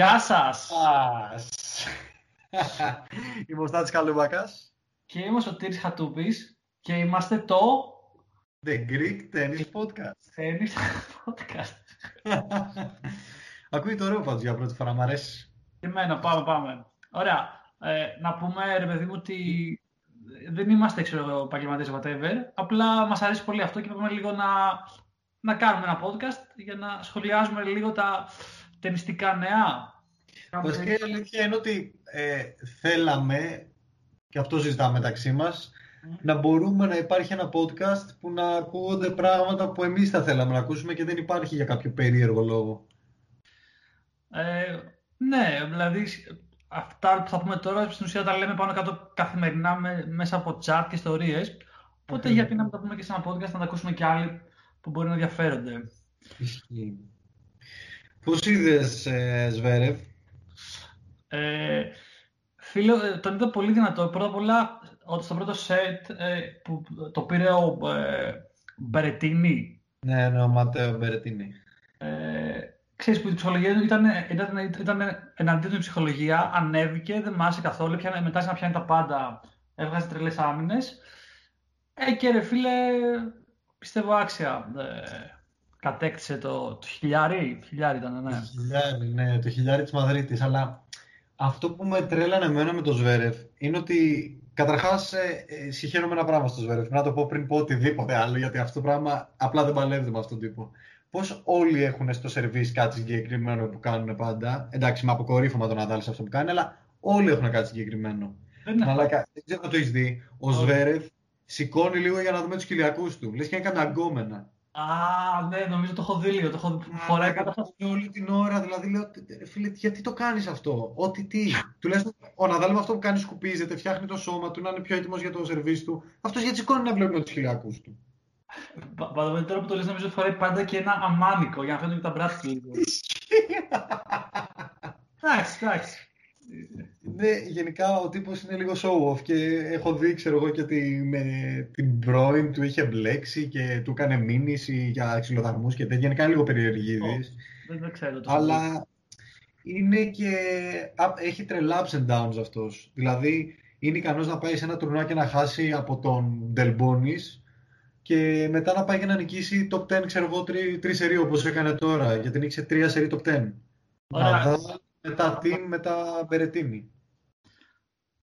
Γεια σας! Είμαι ο Στάτης Καλούμπακας. Και είμαι ο Σωτήρης Χατούπης και είμαστε το... The Greek Tennis Podcast. Tennis Podcast. Ακούει ωραίο πάντως για πρώτη φορά, μ' αρέσει. Και εμένα, πάμε, πάμε. Ωραία. Ε, να πούμε, ρε παιδί μου, ότι δεν είμαστε, ξέρω επαγγελματίες whatever. Απλά μας αρέσει πολύ αυτό και πάμε λίγο να, να κάνουμε ένα podcast για να σχολιάζουμε λίγο τα ταινιστικά νέα. Βασικά η αλήθεια είναι ότι ε, θέλαμε, και αυτό συζητάμε μεταξύ μας, να μπορούμε να υπάρχει ένα podcast που να ακούγονται πράγματα που εμείς θα θέλαμε να ακούσουμε και δεν υπάρχει για κάποιο περίεργο λόγο. Ε, ναι, δηλαδή αυτά που θα πούμε τώρα στην ουσία τα λέμε πάνω κάτω καθημερινά με, μέσα από chat και ιστορίες. Οπότε γιατί να μην τα πούμε και σε ένα podcast να τα ακούσουμε και άλλοι που μπορεί να ενδιαφέρονται. Ισχύει. Πώς είδες ε, Σβέρευ; Ε, φίλε, ε, τον είδα πολύ δυνατό. Πρώτα απ' όλα, ότι στο πρώτο σετ ε, που το πήρε ο ε, Μπερετίνη. Ναι, ναι, ο Ματέο Μπερετίνη. Ε, ξέρεις που η ψυχολογία του ήταν, ήταν, ήταν εναντίον την ψυχολογία, ανέβηκε, δεν μάσε καθόλου, πιάνε, μετά να πιάνει τα πάντα, έβγαζε τρελές άμυνες. Ε, και ρε φίλε, πιστεύω άξια. Ε, κατέκτησε το, το χιλιάρι, χιλιάρι ήταν, ναι. Το χιλιάρι, ναι, το χιλιάρι της Μαδρίτης, αλλά αυτό που με τρέλανε εμένα με το Σβέρεφ είναι ότι καταρχάς ε, ε, συγχαίρομαι ένα πράγμα στο Σβέρεφ, να το πω πριν πω οτιδήποτε άλλο, γιατί αυτό το πράγμα απλά δεν παλεύει με αυτόν τον τύπο. Πώς όλοι έχουν στο σερβίς κάτι συγκεκριμένο που κάνουν πάντα; Εντάξει, με αποκορύφωμα τον Ναδάλ σε αυτό που κάνει, αλλά όλοι έχουν κάτι συγκεκριμένο. Δεν Αλλά δεν ξέρω αν το έχεις δει. Ο Σβέρεφ σηκώνει λίγο για να δούμε τους κοιλιακούς του. Λες και είναι καμιά γκόμενα. Α, ναι, νομίζω το έχω δει λίγο. Το έχω φοράει κάτω αυτό. Όλη την ώρα, δηλαδή λέω, «Ε, φίλε, γιατί το κάνεις αυτό, ό,τι τι. Τουλάχιστον ο Ναδάλ με αυτό που κάνει σκουπίζεται, φτιάχνει το σώμα του, να είναι πιο έτοιμος για το σερβίς του. Αυτός γιατί σηκώνει να βλέπουμε τους χιλιακού του. Παραδείγματο τώρα που το λες νομίζω φοράει πάντα και ένα αμάνικο για να φαίνονται και τα μπράτια λίγο. Εντάξει, εντάξει. Ναι, γενικά ο τύπος είναι λίγο show off και έχω δει, ξέρω εγώ, και ότι με την πρώην του είχε μπλέξει και του έκανε μήνυση για ξυλοδαρμούς και τέτοια. Γενικά είναι λίγο περιεργίδης. Δεν, δεν ξέρω. Το Αλλά είναι και... α, έχει τρελά ups and downs αυτός. Δηλαδή, είναι ικανός να πάει σε ένα τουρνουά και να χάσει από τον Ντελμπόνης και μετά να πάει και να νικήσει top 10, ξέρω εγώ, τρει, τρεις σερί όπως έκανε τώρα, γιατί νίκησε τρία σερί top 10. Ωραία. Ναδάλ, μετά Team, μετά Μπερετίνη.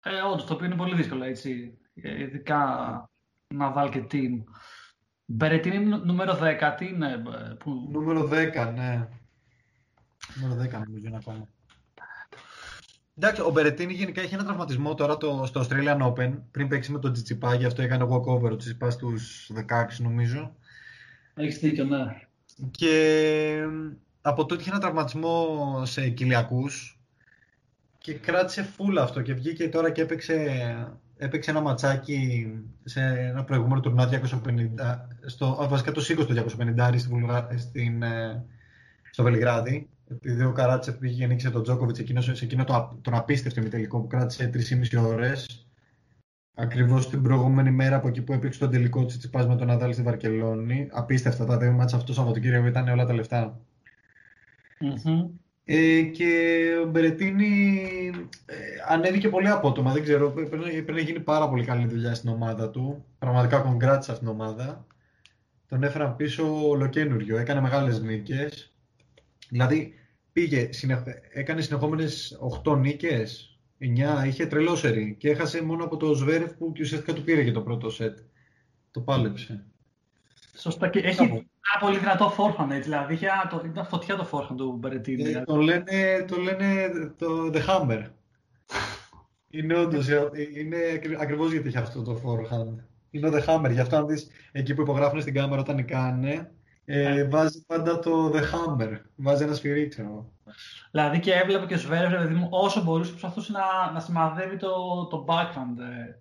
Ε, όντως, το οποίο είναι πολύ δύσκολο, έτσι. Ε, Ειδικά Ναδάλ και Team. Μπερετίνη είναι νου- νούμερο 10, τι είναι, ε, που... Νούμερο 10, ναι. Νούμερο 10 νομίζω είναι ακόμα. Εντάξει, ο Μπερετίνη γενικά έχει ένα τραυματισμό τώρα το, στο Australian Open. Πριν παίξει με τον Τσιτσιπά, γι' αυτό έκανε walkover ο Τσιτσιπά στους 16 νομίζω. Έχεις δίκιο, ναι. Και από τότε είχε ένα τραυματισμό σε κοιλιακούς και κράτησε full αυτό και βγήκε τώρα και έπαιξε, έπαιξε ένα ματσάκι σε ένα προηγούμενο τουρνά 250, στο, α, βασικά το σήκωσε το 250 στην, Βουλγα- στην, ε, στο Βελιγράδι επειδή ο Καράτσεφ πήγε και νίκησε τον Τζόκοβιτς εκείνος, σε εκείνο το, α- τον απίστευτο ημιτελικό που κράτησε 3,5 ώρες Ακριβώς την προηγούμενη μέρα από εκεί που έπαιξε τον τελικό της Τσιπάς με τον Ναδάλ στη Βαρκελόνη. Απίστευτα τα δύο μάτσα αυτό το Σαββατοκύριακο ήταν όλα τα λεφτά. Μμμ. Ε, και ο Μπερετίνη ε, ανέβηκε πολύ απότομα. Δεν ξέρω, πρέπει, να- πρέπει να γίνει πάρα πολύ καλή δουλειά στην ομάδα του. Πραγματικά congrats σε αυτήν την ομάδα. Τον έφεραν πίσω ολοκένουργιο. Έκανε μεγάλες νίκες. Δηλαδή πήγε, συνεχ... έκανε συνεχόμενες 8 νίκες, 9, είχε τρελό σερί και έχασε μόνο από το Σβέρεφ που και ουσιαστικά του πήρε και το πρώτο σετ. Το πάλεψε. Σωστά. Και έχει Κάπου. ένα πολύ δυνατό forehand, έτσι. Δηλαδή, είχε ένα- το, ήταν φωτιά το forehand του Μπερετίνη. Ε, το, λένε, το λένε το The Hammer. Είναι όντως, ε, είναι ακρι- ακριβώς γιατί έχει αυτό το forehand. Είναι ο The Hammer, γι' αυτό αν δεις εκεί που υπογράφουν στην κάμερα όταν νικάνε, ε, Ε. βάζει πάντα το The Hammer. Βάζει ένα σφυρί, ξέρω εγώ. Δηλαδή και έβλεπε και ο Σβέρεφ, ρε παιδί μου, όσο μπορούσε προσπαθούσε να, να σημαδεύει το, το background ε,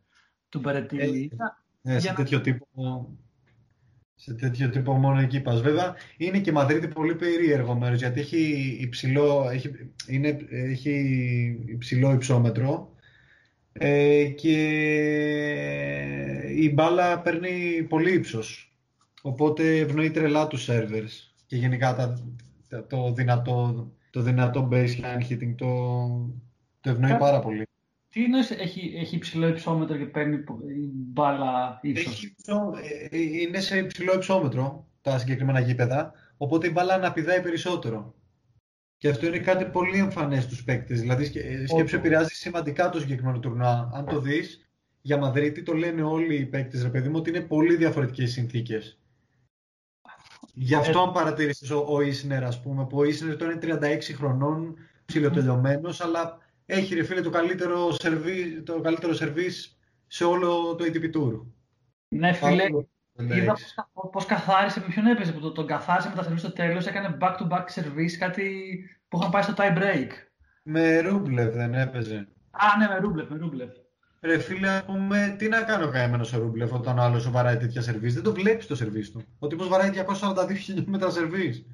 του Μπερετίνη. Ε, σε Για να- τέτοιο τύπο, σε τέτοιο τύπο μόνο εκεί πας. Βέβαια, είναι και Μαδρίτη πολύ περίεργο μέρος, γιατί έχει υψηλό, έχει, είναι, έχει υψηλό υψόμετρο ε, και η μπάλα παίρνει πολύ ύψος. Οπότε ευνοεί τρελά τους σερβερς και γενικά τα, τα- το δυνατό, το δυνατό baseline hitting το, το ευνοεί πάρα πολύ. Τι εννοείς έχει, έχει υψηλό υψόμετρο και παίρνει μπάλα ύψος. Ε, ε, είναι σε υψηλό υψόμετρο τα συγκεκριμένα γήπεδα, οπότε η μπάλα αναπηδάει περισσότερο. Και αυτό είναι κάτι πολύ εμφανές στους παίκτες. Δηλαδή, σκέψου επηρεάζει σημαντικά το συγκεκριμένο τουρνουά. Αν το δεις, για Μαδρίτη το λένε όλοι οι παίκτες, ρε παιδί μου, ότι είναι πολύ διαφορετικές οι συνθήκες. Γι' αυτό, ε... αν παρατηρήσεις ο, ο Ισνερ, ας πούμε, που ο Ισνερ τώρα είναι 36 χρονών, ψηλοτελειωμένος, αλλά έχει ρε φίλε το καλύτερο σερβί, το καλύτερο σερβίς σε όλο το ATP Tour. Ναι, φίλε, είδα πώς, πώς καθάρισε, με ποιον έπαιζε, που τον καθάρισε με τα σερβίς στο τέλος, έκανε back-to-back σερβίς, κάτι που είχαν πάει στο tie break. Με Ρούμπλεφ δεν έπαιζε. Α, ναι, με Ρούμπλεφ, με Ρούμπλεφ. Ρε φίλε, ας πούμε, τι να κάνω καημένο ο Ρούμπλεφ όταν ο άλλος βαράει τέτοια σερβίς. Δεν το βλέπεις το σερβίς του. Ο τύπος βαράει 242 χιλιόμετρα σερβίς.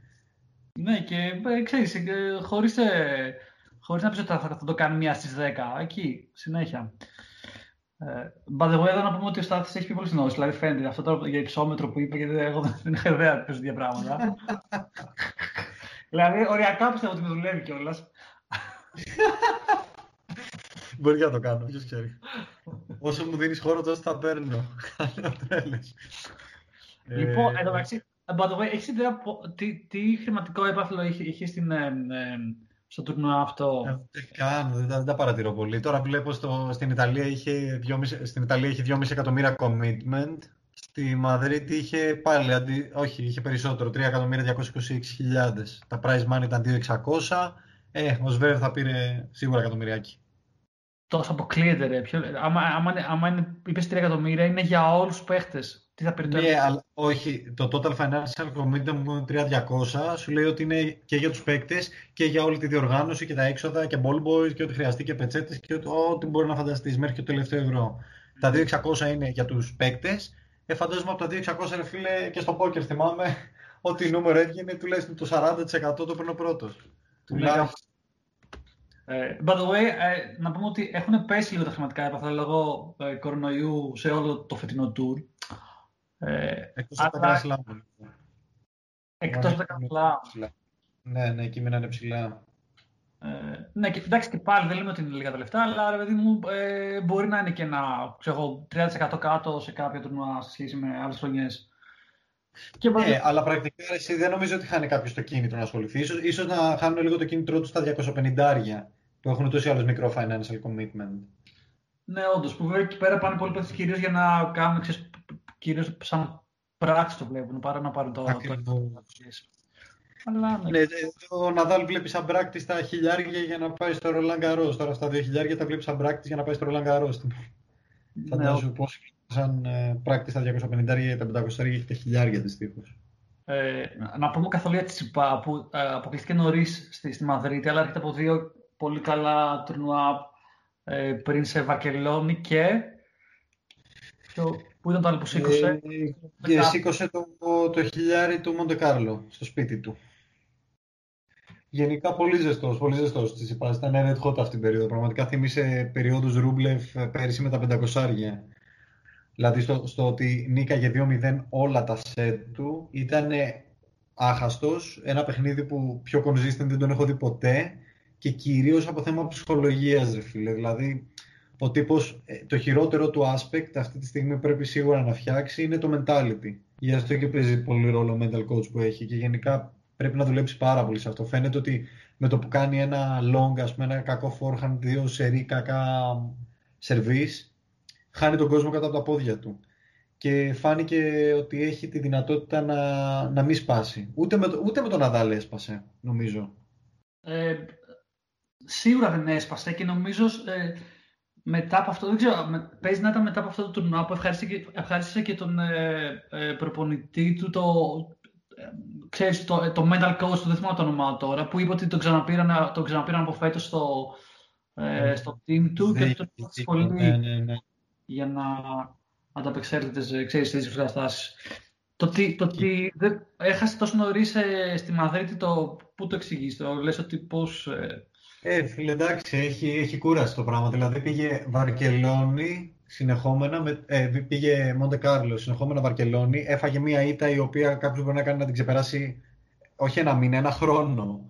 Ναι, και ε, ξέρεις, ε, χωρίς, ε, χωρίς να πεις ότι θα, θα το κάνει μία στις 10. Εκεί, συνέχεια. Ε, by the way, εδώ να πούμε ότι ο Στάθης έχει πιο πολύ γνώση. Δηλαδή φαίνεται αυτό το για υψόμετρο που είπε, γιατί εγώ δεν έχω ιδέα τι τέτοια πράγματα. δηλαδή, οριακά πιστεύω ότι με δουλεύει κιόλας. Μπορεί να το κάνω, ποιος ξέρει. Όσο μου δίνεις χώρο τόσο θα παίρνω. λοιπόν, εδώ μεταξύ, by the way, έχεις ιδέα τι, τι χρηματικό έπαθλο είχε, είχε στην, ε, ε, στο τουρνουά αυτό. Ε, δεν κάνω, δεν, δεν, τα παρατηρώ πολύ. Τώρα βλέπω στο, στην, Ιταλία είχε 2,5, στην Ιταλία είχε 2,5 εκατομμύρια commitment. Στη Μαδρίτη είχε πάλι, αντί, όχι, είχε περισσότερο, 3.226.000. Τα prize money ήταν 2.600. Ε, ο Σβέρ θα πήρε σίγουρα εκατομμυριάκι. Τόσο αποκλείεται ρε. Ποιο, άμα, άμα, άμα είναι, είπες 3 εκατομμύρια είναι για όλους τους παίχτες. Τι θα πει Ναι, αλλά όχι. Το Total Financial Commitment μου 3200 σου λέει ότι είναι και για τους παίκτες και για όλη τη διοργάνωση και τα έξοδα και ball boys και ό,τι χρειαστεί και πετσέτες και ό,τι μπορεί να φανταστείς μέχρι και το τελευταίο ευρώ. Τα 2600 είναι για τους παίκτες. Ε, φαντάζομαι από τα 2600 ρε φίλε και στο πόκερ θυμάμαι ότι νούμερο έβγαινε τουλάχιστον το 40% το πριν ο πρώτος. Ναι, τουλάχιστον. Ε, by the way, ε, να πούμε ότι έχουν πέσει λίγο τα χρηματικά έπαθα λόγω ε, κορονοϊού σε όλο το φετινό tour. Ε, εκτός από τα Grand Slam. Εκτός από τα Grand Slam. Ναι, ναι, εκεί μείνανε ψηλά. Ε, ναι, και εντάξει και πάλι δεν λέμε ότι είναι λίγα τα λεφτά, αλλά ρε παιδί μου ε, μπορεί να είναι και ένα ξέρω, 30% κάτω σε κάποια τουρνουά σε σχέση με άλλες χρονιές. Και ναι, αλλά πρακτικά εσύ δεν νομίζω ότι χάνει κάποιος το κίνητρο να ασχοληθεί. Ίσως, ίσως να χάνουν λίγο το κίνητρό τους στα 250 άρια που έχουν τόσο ή μικρό financial commitment. Ναι, όντως. Που βέβαια εκεί πέρα πάνε πολύ περισσότερο κυρίως για να κάνουν κυρίω σαν πράξη το βλέπουν παρά να πάρουν το. Αλλά, ναι. ναι, ο Ναδάλ βλέπει σαν πράκτη στα χιλιάρια για να πάει στο Ρολάν Καρό. Τώρα αυτά τα δύο χιλιάρια τα βλέπει σαν πράκτη για να πάει στο Ρολάν Καρό. Ναι, Φαντάζομαι πώ σαν ε, πράκτη στα 250 ή τα 500 και τα χιλιάρια τη τύπου. Ε, να πούμε καθόλου για τη Τσιπά που ε, αποκλείστηκε νωρί στη, στη Μαδρίτη, αλλά έρχεται από δύο πολύ καλά τουρνουά ε, πριν σε Βακελόνη και. Πού ήταν το άλλο που σήκωσε; Ε, σήκωσε το, το χιλιάρι του Μοντεκάρλο στο σπίτι του. Γενικά πολύ ζεστός, πολύ ζεστός τη είπα. Ήταν red hot αυτή την περίοδο. Πραγματικά θύμισε περίοδους Ρούμπλεφ ε, πέρυσι με τα 500 Δηλαδή στο, στο ότι νίκαγε 2-0 όλα τα σετ του ήταν άχαστος, ένα παιχνίδι που πιο consistent δεν τον έχω δει ποτέ και κυρίως από θέμα ψυχολογίας ρε φίλε. Δηλαδή ο τύπος, ε, το χειρότερο του aspect αυτή τη στιγμή πρέπει σίγουρα να φτιάξει είναι το mentality. Γι' αυτό και παίζει πολύ ρόλο ο mental coach που έχει και γενικά πρέπει να δουλέψει πάρα πολύ σε αυτό. Φαίνεται ότι με το που κάνει ένα long, ας πούμε, ένα κακό forehand, δύο σερί κακά service, χάνει τον κόσμο κάτω από τα πόδια του. Και φάνηκε ότι έχει τη δυνατότητα να, να μην σπάσει. Ούτε με, ούτε με τον Αδάλ έσπασε, νομίζω. Ε, σίγουρα δεν έσπασε και νομίζω ε, μετά από αυτό, δεν ξέρω, παίζει να ήταν μετά από αυτό το τουρνουά που ευχαρίστησε και τον ε, ε, προπονητή του, το, ε, ξέρεις, το, το mental coach του, δεν θυμάμαι το όνομα τώρα, που είπε ότι τον ξαναπήραν, τον ξαναπήραν από φέτος στο, ε, στο team του και τον πολύ ναι, ναι, ναι. για να ανταπεξέλθετε σε ξέρεις, τέτοιες καταστάσεις. Το ότι, το ότι δεν, έχασε τόσο νωρίς ε, στη Μαδρίτη, το, πού το εξηγείς, το λες ότι πώς... Ε, ε, φίλε, εντάξει, έχει, έχει κούραση το πράγμα. Δηλαδή πήγε Βαρκελόνη συνεχόμενα, με, ε, πήγε Μοντε Κάρλο συνεχόμενα Βαρκελόνη, έφαγε μία ήττα η οποία κάποιος μπορεί να κάνει να την ξεπεράσει όχι ένα μήνα, ένα χρόνο.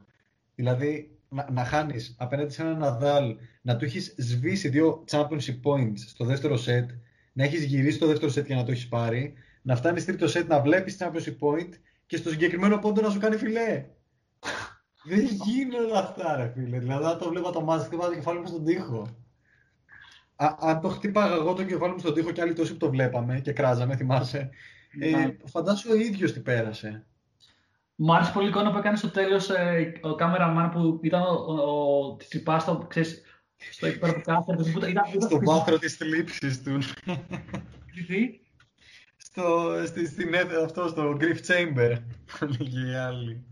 Δηλαδή, να, να χάνεις απέναντι σε έναν Ναδάλ, να του έχεις σβήσει δύο championship points στο δεύτερο set, να έχεις γυρίσει το δεύτερο set για να το έχεις πάρει, να φτάνεις τρίτο set να βλέπεις championship point και στο συγκεκριμένο πόντο να σου κάνει φιλέ. Δεν γίνονται αυτά, ρε φίλε. Δηλαδή, αν το βλέπα το μάτι, χτύπαγα το κεφάλι μου στον τοίχο. Α, αν το χτύπαγα εγώ το κεφάλι μου στον τοίχο και άλλοι τόσοι που το βλέπαμε και κράζαμε, θυμάσαι. Ε, Ναι. φαντάσου ο ίδιος τι πέρασε. Μου άρεσε πολύ η εικόνα που έκανε στο τέλος ε, ο κάμεραμαν που ήταν ο, ο, ο Τσιπάς στο, ξέρεις, στο εκεί πέρα που κάθεται. Που ήταν, ήταν, Στο βάθρο της θλίψης του. Τι; στο, στη, στην, έδρα αυτό, στο Griff Chamber. Που λέγε η άλλη.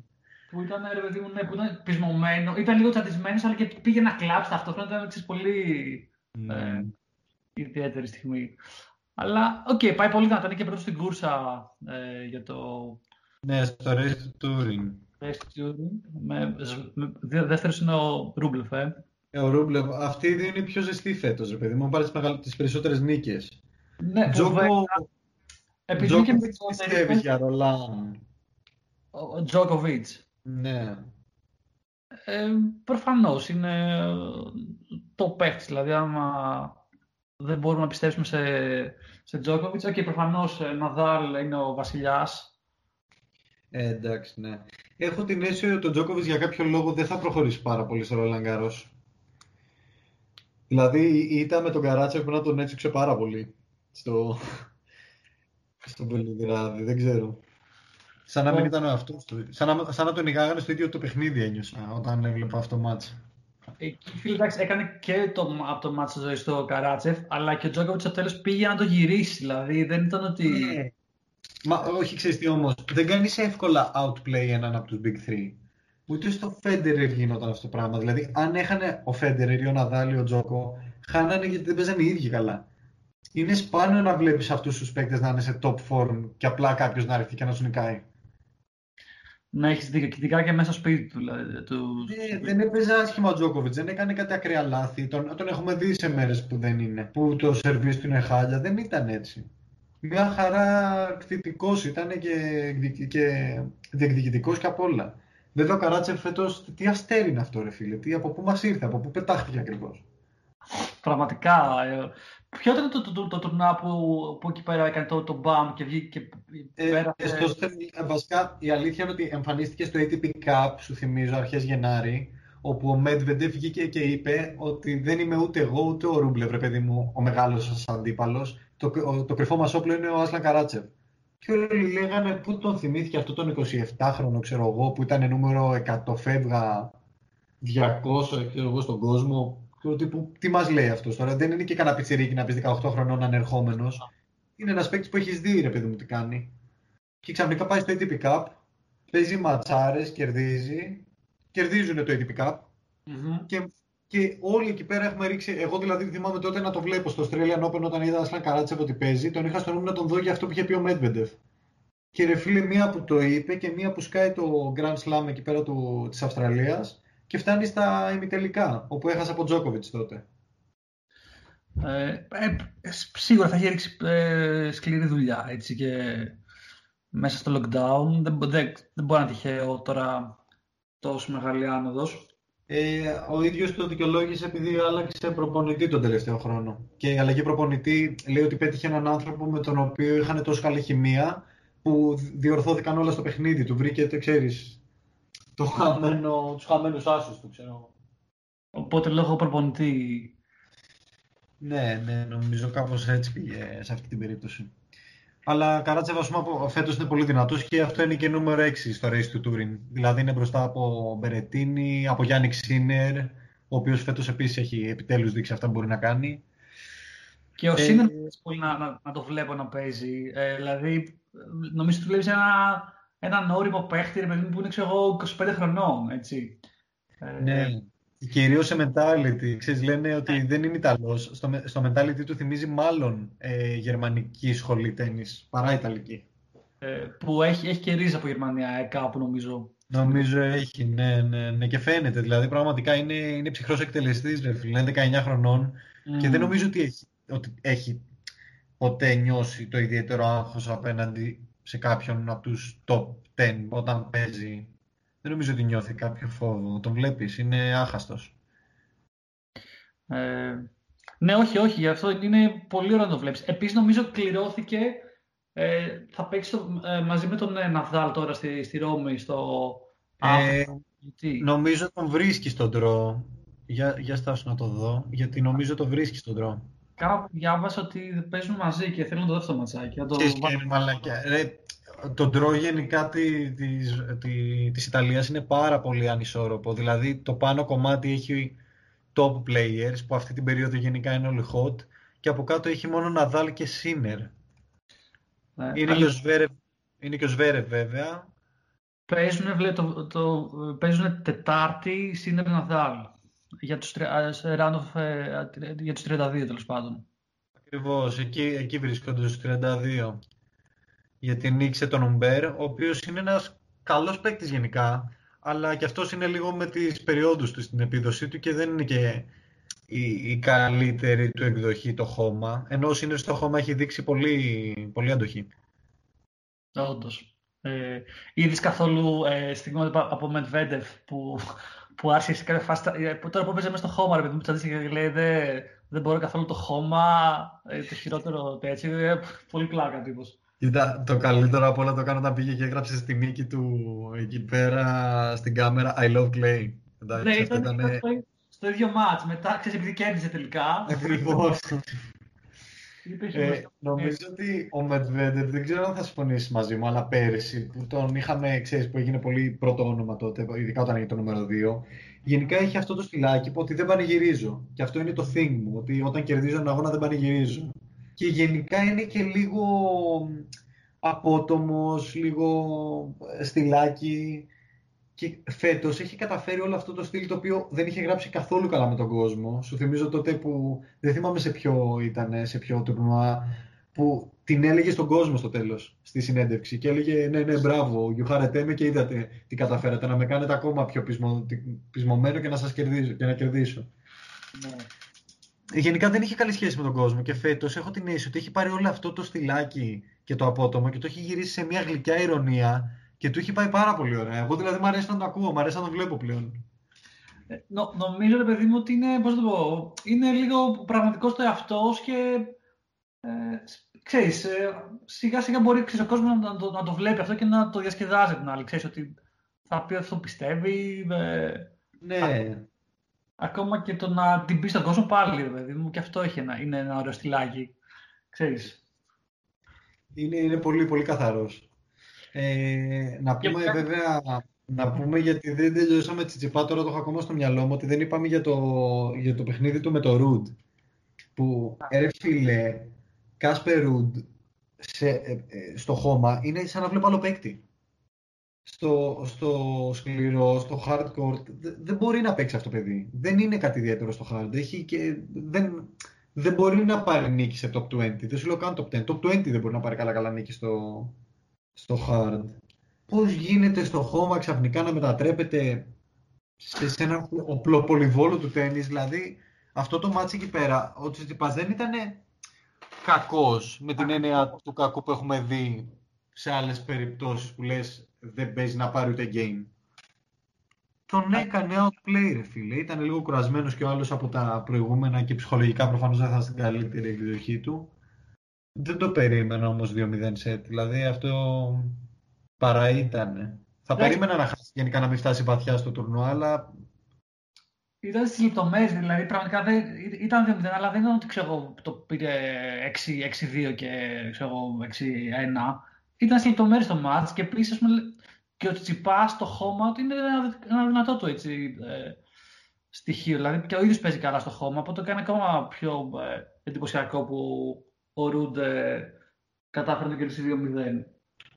Που ήταν, ρε παιδί μου, ναι, που ήταν πεισμωμένο. Ήταν λίγο τσαντισμένο, αλλά και πήγε να κλάψει ταυτόχρονα. Ήταν ξέρεις, πολύ Ναι. ε, ιδιαίτερη στιγμή. Αλλά, οκ, πάει πολύ δυνατά. Είναι και πρώτος στην κούρσα ε, για το Ναι, στο Race to Turin. Race to Turin. Με, με, δε- δεύτερος είναι ο Ρούμπλεφ, ε. Ε, ο Ρούμπλεβ, αυτοί οι δύο είναι οι πιο ζεστοί φέτος, ρε παιδί μου. Πάρει τις περισσότερες νίκες. Ναι, Τζόκο, φοβερά. Επειδή είναι και Τζόκο μικρότερη, πιστεύεις για Ρολάν; ο Τζόκοβιτς. Ναι. Ε, προφανώς είναι top παίχτης, δηλαδή άμα δεν μπορούμε να πιστέψουμε σε, σε Τζόκοβιτς, οκ, προφανώς ε, Ναδάλ είναι ο βασιλιάς. Ε, εντάξει, ναι. Έχω την αίσθηση ότι ο Τζόκοβιτς για κάποιο λόγο δεν θα προχωρήσει πάρα πολύ στο Ρολάν Γκάρος. Δηλαδή η ήττα με τον Καράτσεφ πρέπει να τον έτσουξε πάρα πολύ στο, στο Βελιγράδι, δεν ξέρω. Σαν να μην Ο- ήταν ο αυτός του. Σαν να, σαν να τον νικάγανε στο ίδιο το παιχνίδι ένιωσα όταν έβλεπα αυτό το μάτς. Εκεί, φίλε, εντάξει, έκανε και το, από το μάτσο ζωής στο Καράτσεφ, αλλά και ο Τζόκοβιτς στο τέλος πήγε να το γυρίσει, δηλαδή δεν ήταν ότι... Ναι. Μα όχι, ξέρεις τι όμως, δεν κάνεις εύκολα outplay έναν από τους Big Three. Ούτε στο Federer γινόταν αυτό το πράγμα. Δηλαδή, αν έχανε ο Federer ή ο Nadal ή ο Τζόκο, χάνανε γιατί δεν παίζανε οι ίδιοι καλά. Είναι σπάνιο να βλέπεις αυτούς τους παίκτες να είναι σε top form και απλά κάποιος να έρθει και να σου νικάει. Να έχεις δίκιο, και ειδικά και μέσα στο σπίτι του. Δηλαδή, του... Ε, δεν έπαιζε άσχημα ο Τζόκοβιτς, δεν έκανε κάτι ακραία λάθη. Τον, τον έχουμε δει σε μέρες που δεν είναι, που το σερβίς του είναι χάλια. Δεν ήταν έτσι. Μια χαρά κτητικός ήταν και, εκδικη- και διεκδικητικός και απ' όλα. Βέβαια ο Καράτσεφ φέτος, τι αστέρι είναι αυτό ρε φίλε, τι, από πού μας ήρθε, από πού πετάχτηκε ακριβώς. Πραγματικά. Ε, Ποιο ήταν το, το, το, το τουρνά που, που εκεί πέρα έκανε το, το μπαμ και βγήκε και Ε, πέρασε; στο, στε- βασικά η αλήθεια είναι ότι εμφανίστηκε στο ATP Cup, σου θυμίζω, αρχές Γενάρη, όπου ο Medvedev βγήκε και είπε ότι δεν είμαι ούτε εγώ ούτε ο Ρούμπλε, βρε παιδί μου, ο μεγάλος σας αντίπαλος. Το, ο- το κρυφό μας όπλο είναι ο Άσλαν Καράτσεφ. Και όλοι λέγανε πού τον θυμήθηκε αυτό τον 27χρονο, ξέρω εγώ, που ήταν νούμερο 100 φεύγα 200 ξέρω εγώ, στον κόσμο. Και ο τύπου, τι μας λέει αυτός τώρα, δεν είναι και κανένα πιτσιρίκι να πεις 18 χρονών ανερχόμενος. Είναι ένας παίκτης που έχεις δει, ρε παιδί μου, τι κάνει. Και ξαφνικά πάει στο ATP Cup, παίζει ματσάρες, κερδίζει, κερδίζουν το ATP Cup Μμμ. και, και όλοι εκεί πέρα έχουμε ρίξει. Εγώ δηλαδή θυμάμαι τότε να το βλέπω στο Australian Open όταν είδα Ασλαν Καράτσεφ ότι παίζει, τον είχα στο νου να τον δω για αυτό που είχε πει ο Medvedev. Και ρε φίλε, μία που το είπε και μία που σκάει το Grand Slam εκεί πέρα του, της Αυστραλίας και φτάνει στα ημιτελικά, όπου έχασε από Τζόκοβιτς τότε. Ε, ε, σίγουρα θα έχει ρίξει ε, σκληρή δουλειά έτσι και μέσα στο lockdown. Δεν, μπο- δεν, δεν μπορεί να είναι τυχαίο τώρα τόσο μεγάλη άνοδος. Ε, ο ίδιος το δικαιολόγησε επειδή άλλαξε προπονητή τον τελευταίο χρόνο. Και η αλλαγή προπονητή λέει ότι πέτυχε έναν άνθρωπο με τον οποίο είχαν τόσο καλή χημεία που διορθώθηκαν όλα στο παιχνίδι του. Βρήκε, το ξέρεις, το χαμένο, τους χαμένους άσους του, ξέρω. Οπότε λόγω προπονητή Ναι, ναι, νομίζω κάπως έτσι πήγε σε αυτή την περίπτωση. Αλλά Καράτσεβα, ας πούμε, από- φέτος είναι πολύ δυνατός και αυτό είναι και νούμερο 6 στο race του Touring. Δηλαδή είναι μπροστά από Μπερετίνη, από Γιάννη Ξίνερ, ο οποίος φέτος επίσης έχει επιτέλους δείξει αυτά που μπορεί να κάνει. Και ο Ε, Σίνερ μου αρέσει πολύ να, να, να το βλέπω να παίζει. Ε, δηλαδή, νομίζω ότι βλέπεις ένα, έναν όριμο παίχτη ρε παιδί μου, που είναι ξέρω εγώ 25 χρονών. Έτσι. Ε, Ναι. Κυρίως σε mentality. Ξέρεις, λένε ότι δεν είναι Ιταλός. Στο, με- στο mentality του θυμίζει μάλλον ε, γερμανική σχολή τέννις παρά Ιταλική. ε, που έχει, έχει και ρίζα από Γερμανία ε, κάπου νομίζω. Νομίζω έχει, ναι, ναι, ναι, και φαίνεται. Δηλαδή, πραγματικά είναι, είναι ψυχρός εκτελεστής, ρε φίλε. Είναι 19 χρονών και δεν Μμμ. νομίζω ότι έχει, ότι έχει ποτέ νιώσει το ιδιαίτερο άγχος απέναντι σε κάποιον από τους top 10 όταν παίζει. Δεν νομίζω ότι νιώθει κάποιο φόβο. Τον βλέπεις, είναι άχαστος. Ε, ναι, όχι, όχι, γι' αυτό είναι πολύ ωραίο να το βλέπεις. Επίσης νομίζω κληρώθηκε, ε, θα παίξει ε, μαζί με τον ε, Ναδάλ τώρα στη, στη Ρώμη, στο... Ε, νομίζω τον βρίσκει στον τρό. Για, για στάσου να το δω, γιατί νομίζω το βρίσκει στον τρό. Κάπου διάβασα ότι παίζουν μαζί και θέλω να το δω στο ματσάκι. Το... το ντρό γενικά τη, της, τη, της Ιταλίας είναι πάρα πολύ ανισόρροπο. Δηλαδή το πάνω κομμάτι έχει top players που αυτή την περίοδο γενικά είναι όλοι hot και από κάτω έχει μόνο Ναδάλ και Σίνερ. Ναι, είναι, και ο Σβέρευ, είναι και ο Σβέρευ βέβαια. Παίζουν, το, το, παίζουν Τετάρτη Σίνερ Ναδάλ για τους, Ράνοφ, ε, για τους 32 τέλος πάντων. Ακριβώς, εκεί, εκεί βρίσκονται στους 32. Γιατί νίκησε τον Ουμπέρ, ο οποίος είναι ένας καλός παίκτης γενικά, αλλά και αυτός είναι λίγο με τις περιόδους του στην επίδοσή του και δεν είναι και η, η καλύτερη του εκδοχή το χώμα, ενώ είναι στο χώμα έχει δείξει πολύ, πολύ αντοχή. Όντως. Ε, είδες καθόλου ε, στιγμή από Μετβέντεφ που που άρχισε κάποια φάση. Ε, που τώρα που έπαιζε μέσα στο χώμα, ρε παιδί μου, και λέει δεν, δεν μπορώ καθόλου το χώμα. Ε, το χειρότερο τέτοιο. Ε, πολύ πλάκα τύπος. Κοίτα, το καλύτερο από όλα το κάνω όταν πήγε και έγραψε στη νίκη του εκεί πέρα στην κάμερα I love Clay. Εντάξει, ναι, ήταν, ήταν... Στο, στο ίδιο μάτς, μετά ξέρεις επειδή κέρδισε τελικά. Ακριβώς. Ε, νομίζω ότι ο Μετβέντεφ δεν ξέρω αν θα συμφωνήσεις μαζί μου, αλλά πέρυσι που τον είχαμε, ξέρεις, που έγινε πολύ πρώτο όνομα τότε, ειδικά όταν έγινε το νούμερο 2, γενικά έχει αυτό το στυλάκι που ότι δεν πανηγυρίζω. Και αυτό είναι το thing μου, ότι όταν κερδίζω ένα αγώνα δεν πανηγυρίζω. Και γενικά είναι και λίγο απότομος, λίγο στυλάκι. Και φέτος έχει καταφέρει όλο αυτό το στυλ το οποίο δεν είχε γράψει καθόλου καλά με τον κόσμο. Σου θυμίζω τότε που. Δεν θυμάμαι σε ποιο ήταν, σε ποιο τουρνουά. Που την έλεγε στον κόσμο στο τέλος στη συνέντευξη. Και έλεγε: Ναι, ναι, μπράβο, γιουχάρετέ με και είδατε τι καταφέρατε. Να με κάνετε ακόμα πιο πεισμο, πεισμωμένο και να σας κερδίσω. Και να κερδίσω. Ναι. Γενικά δεν είχε καλή σχέση με τον κόσμο. Και φέτος έχω την αίσθηση ότι έχει πάρει όλο αυτό το στυλάκι και το απότομο και το έχει γυρίσει σε μια γλυκιά ηρωνία και του έχει πάει πάρα πολύ ωραία. Εγώ δηλαδή μου αρέσει να το ακούω, μου αρέσει να το βλέπω πλέον. Ε, νο, νομίζω, ρε παιδί μου, ότι είναι, πώς το πω, είναι λίγο πραγματικός το εαυτός και ε, ξέρεις, ε, σιγά σιγά μπορεί ξέρεις, ο κόσμος να, το, να το βλέπει αυτό και να το διασκεδάζει την άλλη. Ξέρεις ότι θα πει αυτό πιστεύει. Ε, ναι. Α, ακόμα και το να την πει στον κόσμο πάλι, ρε παιδί μου, και αυτό έχει ένα, είναι ένα ωραίο στυλάκι. Ξέρεις. Είναι, είναι πολύ, πολύ καθαρός. Ε, να πούμε και... βέβαια, να πούμε γιατί δεν τελειώσαμε τσιτσιπά, τώρα το έχω ακόμα στο μυαλό μου, ότι δεν είπαμε για το, για το παιχνίδι του με το Ρουντ. Που ρε φίλε, Κάσπερ Ρουντ σε, ε, ε, στο χώμα είναι σαν να βλέπω άλλο παίκτη. Στο, στο σκληρό, στο hardcore, δεν μπορεί να παίξει αυτό το παιδί. Δεν είναι κάτι ιδιαίτερο στο hard. Έχει και, δεν, δεν μπορεί να πάρει νίκης σε top 20. Δεν σου λέω καν top 10. Top 20 δεν μπορεί να πάρει καλά καλά νίκη στο, στο hard. Πώς γίνεται στο χώμα ξαφνικά να μετατρέπεται σε ένα οπλοπολυβόλο του τέννις, δηλαδή αυτό το μάτσι εκεί πέρα, ο Τσιτσιπάς δεν ήταν κακός με την έννοια του κακού που έχουμε δει σε άλλες περιπτώσεις που λες δεν παίζει να πάρει ούτε game. Τον έκανε outplay ρε φίλε, ήταν λίγο κουρασμένος και ο άλλος από τα προηγούμενα και ψυχολογικά προφανώς δεν θα 'ταν στην καλύτερη εκδοχή του. Δεν το περίμενα όμως 2-0 σετ. Δηλαδή αυτό παρά ήταν. Θα περίμενα να χάσει γενικά να μην φτάσει βαθιά στο τουρνό, αλλά. Ήταν στι λεπτομέρειες, δηλαδή πραγματικά δεν, ήταν 2-0, αλλά δεν ήταν ότι ξέρω, το πήρε 6-2 και 6-1. Ήταν στις λεπτομέρειες το μάτς και επίσης και ο Τσιπάς στο χώμα ότι είναι ένα δυνατό του έτσι, ε, στοιχείο. Δηλαδή και ο ίδιος παίζει καλά στο χώμα, οπότε το κάνει ακόμα πιο ε, εντυπωσιακό που ο Ρουντ ε, κατάφερε να κερδίσει 2-0.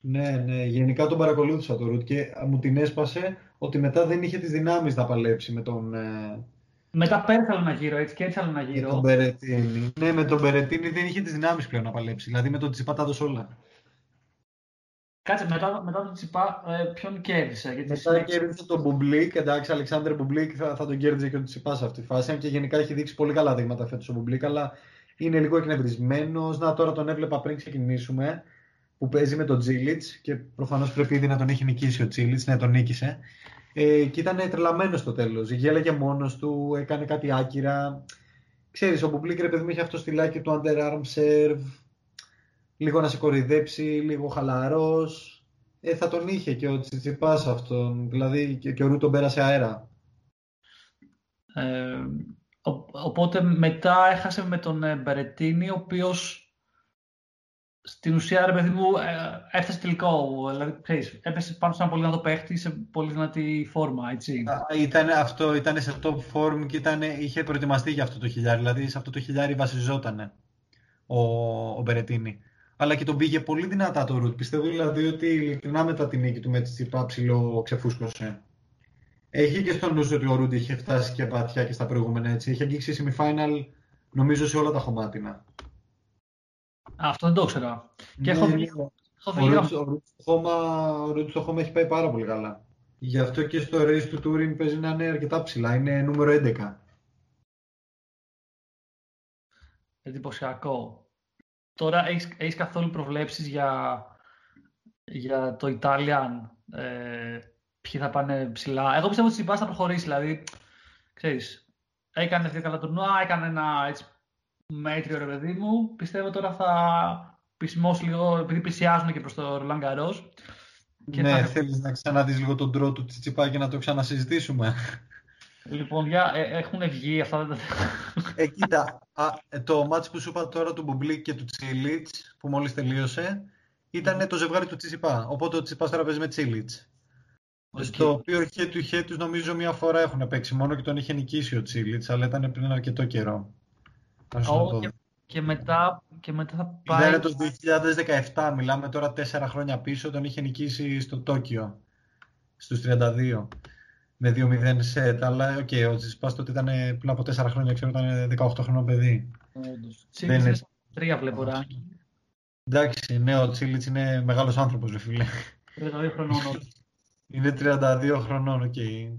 Ναι, ναι, γενικά τον παρακολούθησα το Ρουντ και μου την έσπασε ότι μετά δεν είχε τις δυνάμεις να παλέψει με τον... Ε... Μετά πέρασε άλλο ένα γύρο, έτσι και έτσι άλλο ένα γύρο. Με τον Μπερετίνη. Ναι, με τον Μπερετίνη δεν είχε τις δυνάμεις πλέον να παλέψει. Δηλαδή με τον Τσιτσιπά τα 'δωσε όλα. Κάτσε, μετά, μετά τον Τσιτσιπά, ε, ποιον κέρδισε. Γιατί μετά συνέχισε... κέρδισε τον Μπουμπλίκ. Εντάξει, Αλεξάνδρ Μπουμπλίκ θα, θα τον κέρδιζε και τον Τσιτσιπά σε αυτή τη φάση. Και γενικά έχει δείξει πολύ καλά δείγματα φέτος ο Μπουμπλίκ, αλλά είναι λίγο εκνευρισμένος. Να τώρα τον έβλεπα πριν ξεκινήσουμε που παίζει με τον Τζίλιτς και προφανώς πρέπει ήδη να τον έχει νικήσει ο Τζίλιτς, ναι, τον νίκησε. Ε, και ήταν τρελαμένος στο τέλος. Γέλαγε μόνος του, έκανε κάτι άκυρα. Ξέρεις, ο Μπουμπλίκ ρε παιδί μου είχε αυτό στυλάκι του underarm serve. Λίγο να σε κοροϊδέψει, λίγο χαλαρός. Ε, θα τον είχε και ο Τσιτσιπά αυτόν. Δηλαδή και, και ο Ρουντ τον πέρασε αέρα. Ε, οπότε μετά έχασε με τον ε, Μπερετίνη, ο οποίος στην ουσία, ρε παιδί μου, ε, έφτασε τελικό. Δηλαδή, ξέρεις, έπεσε πάνω σε ένα πολύ δυνατό παίχτη, σε πολύ δυνατή φόρμα, έτσι. Ήταν, αυτό ήταν σε top form και ήταν, είχε προετοιμαστεί για αυτό το χιλιάρι. Δηλαδή, σε αυτό το χιλιάρι βασιζόταν ο, ο Μπερετίνη. Αλλά και τον πήγε πολύ δυνατά το Ρουτ. Πιστεύω δηλαδή ότι ειλικρινά μετά την νίκη του με τη Τσιπά ψηλό ξεφούσκωσε. Έχει και στο νους ότι ο Ρουτ είχε φτάσει και βαθιά και στα προηγούμενα έτσι. Είχε αγγίξει semifinal νομίζω σε όλα τα χωμάτινα. Αυτό δεν το ήξερα. Και έχω δει. Ο Ρούτ στο χώμα έχει πάει πάρα πολύ καλά. Γι' αυτό και στο race του Touring παίζει να είναι αρκετά ψηλά. Είναι νούμερο 11. Εντυπωσιακό. Τώρα έχεις, έχεις καθόλου προβλέψεις για, για το Italian, ε, ποιοι θα πάνε ψηλά. Εγώ πιστεύω ότι η θα προχωρήσει, δηλαδή, ξέρεις, έκανε δύο καλά τουρνουά, έκανε ένα έτσι, μέτριο ρε παιδί μου. Πιστεύω τώρα θα πεισμώσει λίγο, επειδή πλησιάζουν και προς το Ρολάν Καρός. Ναι, θα... θέλεις να ξαναδείς λίγο τον τρόπο του Τσιτσιπά και να το ξανασυζητήσουμε. Λοιπόν, για, ε, έχουν βγει αυτά. τα... Ε, κοίτα, α, το μάτς που σου είπα τώρα του Μπουμπλίκ και του Τσίλιτς, που μόλις τελείωσε, ήταν το ζευγάρι του Τσιτσιπά. Οπότε ο Τσιτσιπάς τώρα παίζει με Τσίλιτς. Okay. Στο οποίο head to head τους νομίζω μία φορά έχουν παίξει μόνο και τον είχε νικήσει ο Τσίλιτς, αλλά ήταν πριν αρκετό καιρό. Oh, και, και, μετά, και μετά θα πάει... Είναι το 2017, μιλάμε τώρα τέσσερα χρόνια πίσω, τον είχε νικήσει στο Τόκιο, στους 32 με 2-0 σετ, αλλά OK, okay, ο Τσιτσιπάς τότε ήταν πριν από 4 χρόνια, ξέρω, ήταν 18 χρονών παιδί. Δεν είναι... Τρία βλέπω ράκι. Εντάξει, ναι, ο Τσίλιτς είναι μεγάλος άνθρωπος, ρε φίλε. 32 χρονών. Είναι 32 χρονών, OK. Okay.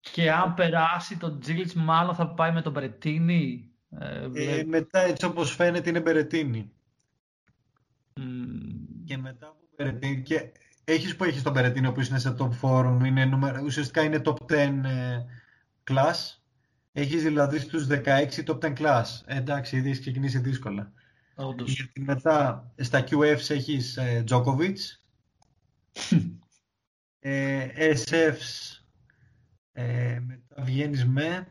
Και αν περάσει τον Τσίλιτς, μάλλον θα πάει με τον Μπερετίνη. Ε, ε, μετά, έτσι όπως φαίνεται, είναι Μπερετίνη. Mm. Και μετά από Μπερετίνη, και έχεις που έχεις τον Μπερετίνη που είναι σε top 4, είναι νούμερο, ουσιαστικά είναι top 10 ε, class. Έχεις δηλαδή στους 16 top 10 class. Ε, εντάξει, ήδη έχεις ξεκινήσει δύσκολα. Όντως. Γιατί μετά στα QFs έχεις ε, Djokovic, ε, SFs, ε, μετά βγαίνεις με...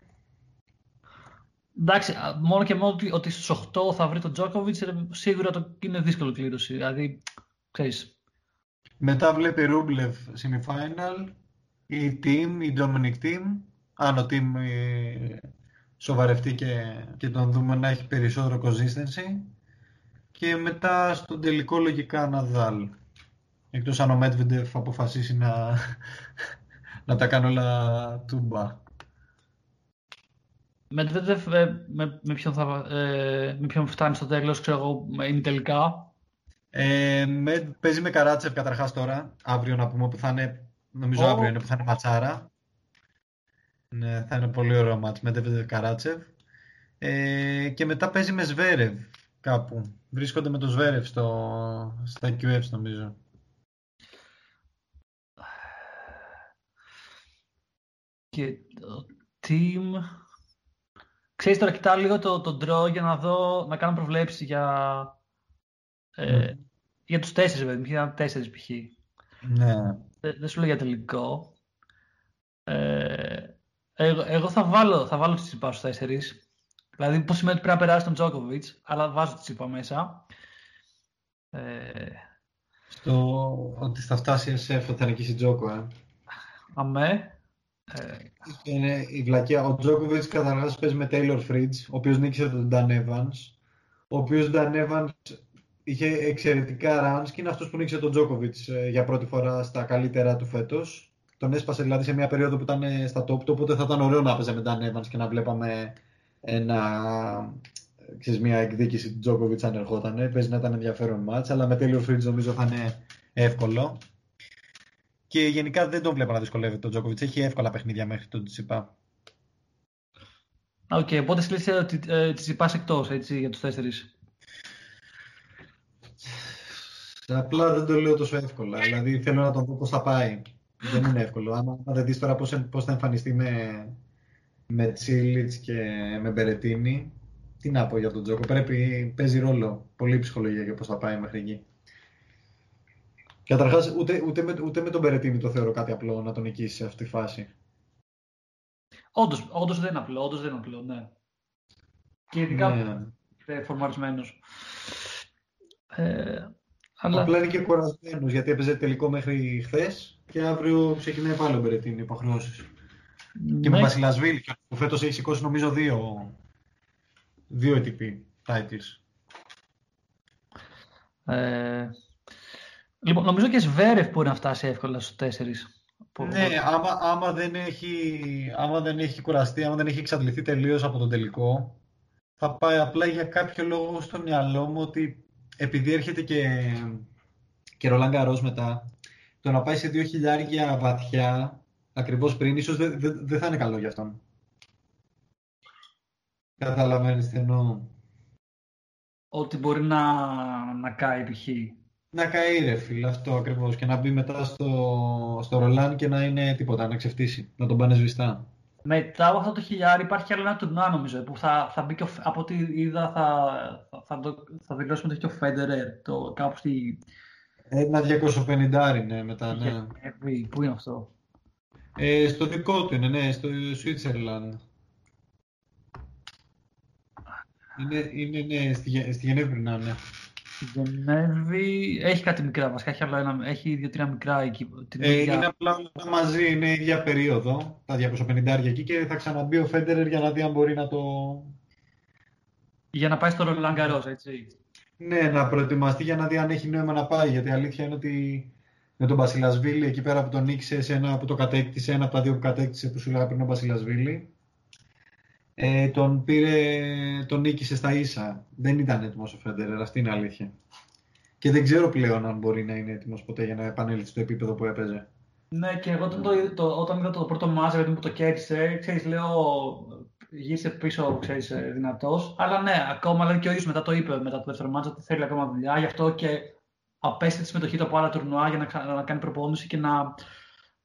Εντάξει, μόνο και μόνο ότι, ότι στους 8 θα βρει τον Djokovic, ε, σίγουρα το είναι δύσκολο κλήρωση. Δηλαδή, ξέρεις, μετά βλέπει Ρούμπλευ semifinal, η Team, η Dominic Team. Αν ο Team ε, σοβαρευτεί και, και τον δούμε να έχει περισσότερο consistency. Και μετά στον τελικό λογικά Ναδάλ. Εκτός αν ο Μέτβεντεφ αποφασίσει να, να τα κάνει όλα τούμπα. Μετβέντεφ, ε, με, με, ποιον θα, ε, με ποιον φτάνει στο τέλος, ξέρω εγώ, είναι τελικά; Ε, με, παίζει με Καράτσεφ καταρχάς τώρα. Αύριο να πούμε που θα είναι. Νομίζω oh. αύριο είναι που θα είναι ματσάρα. Ναι, θα είναι πολύ ωραίο μάτς με Καράτσεφ. Ε, και μετά παίζει με Σβέρευ κάπου. Βρίσκονται με το Σβέρευ στο, στα QFs νομίζω. Και το team... Ξέρεις τώρα κοιτάω λίγο το, το draw για να δω, να κάνω προβλέψεις για ε, Για τους τέσσερις, βέβαια. Ήταν τέσσερις π.χ. Ναι. Δεν, σου λέω για τελικό. Ε, εγώ, εγώ, θα βάλω, θα βάλω τη Τσιπά στους τέσσερις. Δηλαδή, πώς σημαίνει ότι πρέπει να περάσει τον Τζόκοβιτς, αλλά βάζω τη Τσιπά μέσα. Ε, Στο ότι θα φτάσει η ΕΣΕΦ θα νικήσει Τζόκο, ε. Αμέ. Ε, είναι η βλακία. Ο Τζόκοβιτς καταρχάς παίζει με Taylor Fritz, ο οποίος νίκησε τον Dan Evans. Ο οποίος Dan Evans είχε εξαιρετικά runs και είναι αυτός που νίκησε τον Τζόκοβιτς ε, για πρώτη φορά στα καλύτερα του φέτος. Τον έσπασε δηλαδή σε μια περίοδο που ήταν ε, στα top του, οπότε θα ήταν ωραίο να έπαιζε με Dan Evans και να βλέπαμε ένα, ξέρεις, μια εκδίκηση του Τζόκοβιτς αν ερχόταν. Παίζει να ήταν ενδιαφέρον μάτς, αλλά με τέλειο Φρίτζ νομίζω θα είναι εύκολο. Και γενικά δεν τον βλέπω να δυσκολεύεται τον Τζόκοβιτς. Έχει εύκολα παιχνίδια μέχρι τον Τσιπά. OK, okay, οπότε στη ότι ε, Τσιτσιπάς εκτός, έτσι, για τους τέσσερις. Απλά δεν το λέω τόσο εύκολα. Δηλαδή θέλω να τον δω πώς θα πάει. δεν είναι εύκολο. Αν δεν δεις τώρα πώς, πώς θα εμφανιστεί με, με Τσίλιτς και με Μπερετίνη, τι να πω για τον Τζόκο. Πρέπει, παίζει ρόλο πολύ ψυχολογία για πώς θα πάει μέχρι εκεί. Καταρχάς, ούτε, ούτε, με, ούτε με τον Μπερετίνη το θεωρώ κάτι απλό να τον νικήσει σε αυτή τη φάση. Όντως, όντως δεν είναι απλό, όντως δεν είναι απλό, ναι. Και ειδικά ναι. φορμαρισμένος. Ε, αλλά... Απλά είναι και κουρασμένος γιατί έπαιζε τελικό μέχρι χθες και αύριο ξεκινάει πάλι ο Μπερετίνη υποχρεώσεις. Ναι. Και με Βασιλασβίλη, που φέτος έχει σηκώσει νομίζω δύο, δύο ATP titles. Ε, λοιπόν, νομίζω και Σβέρεφ μπορεί να φτάσει εύκολα στους τέσσερις. Ναι, άμα, άμα, δεν έχει, άμα δεν έχει κουραστεί, άμα δεν έχει εξαντληθεί τελείως από τον τελικό, θα πάει απλά για κάποιο λόγο στο μυαλό μου ότι επειδή έρχεται και, και Ρολάν Καρός μετά, το να πάει σε δύο χιλιάρια βαθιά, ακριβώς πριν, ίσως δεν δε, δε θα είναι καλό για αυτόν. Καταλαβαίνεις τι εννοώ. Ότι μπορεί να, να κάει π.χ. Να καεί ρε φίλε, αυτό ακριβώς. Και να μπει μετά στο, στο Ρολάν και να είναι τίποτα, να ξεφτύσει. Να τον πάνε σβηστά. Μετά από αυτό το χιλιάρι υπάρχει άλλο ένα τουρνουά νομίζω που θα, θα μπει και ο, από ό,τι είδα θα, θα, θα, θα δηλώσει μετά και ο Φέντερερ το, κάπου στη... Ένα 250 ναι μετά ναι. Ε, πού είναι αυτό; Ε, στο δικό του είναι, ναι, στο Switzerland. Είναι, είναι ναι, στη, στη Γενέβη να είναι. Γενέβη έχει κάτι μικρά βασικά, έχει, ένα, έχει δύο-τρία μικρά εκεί. ε, Είναι απλά μαζί, είναι η ίδια περίοδο, τα 250 εκεί και θα ξαναμπεί ο Φέντερερ για να δει αν μπορεί να το... Για να πάει στο Ρολάν έτσι. Ναι, να προετοιμαστεί για να δει αν έχει νόημα να πάει, γιατί η αλήθεια είναι ότι με τον Μπασιλασβίλη εκεί πέρα που τον νίκησε, σε ένα που το κατέκτησε, ένα από τα δύο που κατέκτησε που σου λέγα πριν ο Μπασιλασβίλη, ε, τον πήρε, τον νίκησε στα ίσα. Δεν ήταν έτοιμος ο Φέντερερ, αυτή είναι η αλήθεια. Και δεν ξέρω πλέον αν μπορεί να είναι έτοιμος ποτέ για να επανέλθει στο επίπεδο που έπαιζε. Ναι, και εγώ όταν, το, το, όταν είδα το πρώτο μάζε που το κέρδισε, ξέρεις, λέω, γύρισε πίσω, ξέρεις, ε, δυνατός. Αλλά ναι, ακόμα δηλαδή και ο ίδιος μετά το είπε, μετά το δεύτερο μάτζ, ότι θέλει ακόμα δουλειά. Γι' αυτό και απέστειλε τη συμμετοχή του από άλλα τουρνουά για να, να κάνει προπόνηση και να,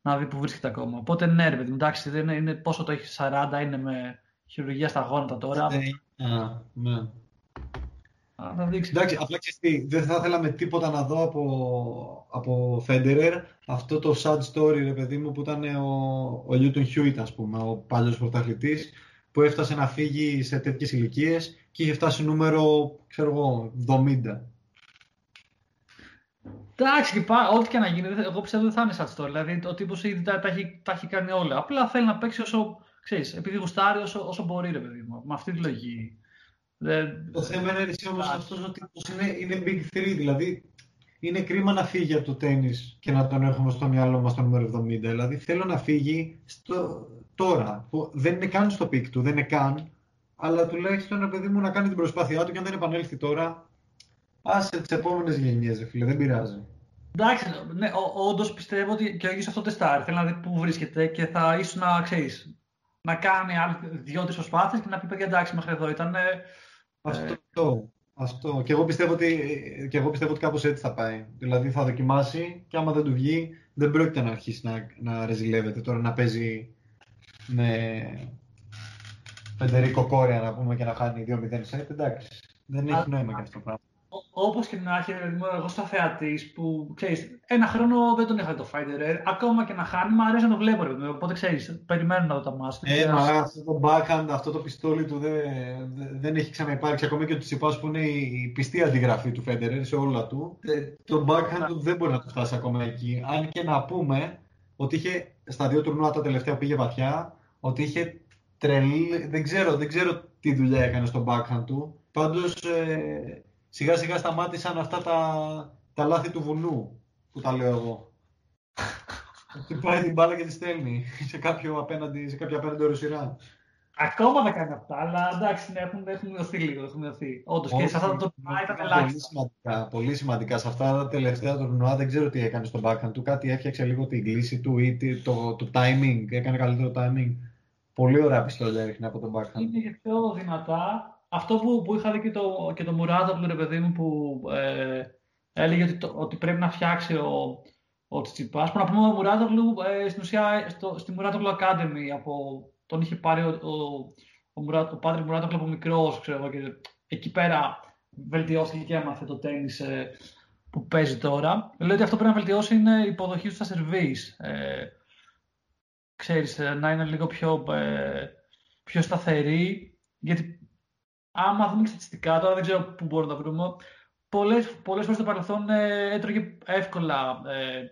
να δει που βρίσκεται ακόμα. Οπότε ναι, ρε παιδί, εντάξει, δεν είναι, είναι, πόσο το έχεις 40, είναι με χειρουργία στα γόνατα τώρα. Ναι, ναι. Α, να δείξεις. Εντάξει, απλά ξέρεις δεν θα θέλαμε τίποτα να δω από, από Federer αυτό το sad story, ρε παιδί μου, που ήταν ο, ο Newton Hewitt, ας πούμε, ο παλιός πρωταθλητής, που έφτασε να φύγει σε τέτοιες ηλικίες και είχε φτάσει νούμερο, ξέρω εγώ, 70. Εντάξει, ό,τι και να γίνει, εγώ πιστεύω δεν θα είναι sad story. Δηλαδή, ο τύπος ήδη τα, τα, έχει, τα έχει κάνει όλα. Απλά θέλει να παίξει όσο ξέρεις, επειδή γουστάρει όσο, όσο μπορεί, ρε παιδί μου, με αυτή τη λογική. Το θέμα είναι εσύ όμως αυτός ο τύπος είναι, είναι big 3, δηλαδή είναι κρίμα να φύγει από το τέννις και να τον έχουμε στο μυαλό μας το νούμερο 70. Δηλαδή θέλω να φύγει στο, τώρα, που δεν είναι καν στο peak του, δεν είναι καν, αλλά τουλάχιστον ρε παιδί μου να κάνει την προσπάθειά του και αν δεν επανέλθει τώρα, άσε τις επόμενες γενιές, φίλε, δεν πειράζει. Εντάξει, ναι, όντως πιστεύω ότι και ο ίδιος αυτό τεστάρει. Θέλει να δει πού βρίσκεται και θα ίσω να ξέρεις να κάνει άλλες δύο-τρει προσπάθειες και να πει: Παιδιά, εντάξει, μέχρι εδώ ήταν. Ε, αυτό. Αυτό. Και εγώ πιστεύω ότι, και εγώ πιστεύω ότι κάπως έτσι θα πάει. Δηλαδή θα δοκιμάσει και άμα δεν του βγει, δεν πρόκειται να αρχίσει να, να ρεζιλεύεται. Τώρα να παίζει με Φεντερίκο Κόρια να πούμε και να χάνει 2-0 σετ. Εντάξει, δεν έχει νόημα και αυτό το πράγμα. Όπως και να έχει, εγώ στα θεατής που ξέρεις, ένα χρόνο δεν τον είχα το Fighter. Ακόμα και να χάνει, μου αρέσει να το βλέπω. Ρε, οπότε ξέρεις, περιμένω να δω τα μάτια. Ε, μα αυτό το backhand, αυτό το πιστόλι του δεν, δεν έχει ξαναυπάρξει. Ακόμα και ο Τσιπά που είναι η πιστή αντιγραφή του Federer σε όλα του. Ε, το backhand του δεν μπορεί να το φτάσει ακόμα εκεί. Αν και να πούμε ότι είχε στα δύο τουρνουά τα τελευταία που πήγε βαθιά, ότι είχε τρελή. Δεν ξέρω, δεν ξέρω τι δουλειά έκανε στο backhand του. Πάντως ε, σιγά σιγά σταμάτησαν αυτά τα, τα λάθη του βουνού που τα λέω εγώ. πάει την μπάλα και τη στέλνει σε, κάποιο απέναντι, σε κάποια απέναντι οροσυρά. Ακόμα δεν κάνει αυτά, αλλά εντάξει, ναι, έχουν, έχουν μειωθεί λίγο. Έχουν μειωθεί. Όντως, και σε αυτά το τουρνουά ήταν ελάχιστα. Πολύ σημαντικά, πολύ σημαντικά. Σε αυτά τα τελευταία τουρνουά δεν ξέρω τι έκανε στον backhand του. Κάτι έφτιαξε λίγο την κλίση του ή το, το timing. Έκανε καλύτερο timing. Πολύ ωραία πιστόλια έριχνε από τον backhand. Είναι πιο δυνατά αυτό που, που είχα δει και το, και το Μουράτο, ρε παιδί μου, που ε, έλεγε ότι, το, ότι πρέπει να φτιάξει ο, ο Τσιτσιπάς. Που να πούμε ο Μουράτογλου, ε, στην ουσία στο, στη Μουράτογλου Academy, από, τον είχε πάρει ο, ο, ο, Μουρά, ο Πάτρικ Μουράτογλου από μικρός, ξέρω και εκεί πέρα βελτιώθηκε και έμαθε το τέννις ε, που παίζει τώρα. Λέω ότι αυτό πρέπει να βελτιώσει είναι η υποδοχή τους στα σερβίς. Ε, ξέρεις, ε, να είναι λίγο πιο, ε, πιο σταθερή, γιατί άμα δούμε στατιστικά, τώρα δεν ξέρω πού μπορούμε να τα βρούμε, πολλές, πολλές φορές στο παρελθόν ε, έτρωγε εύκολα ε,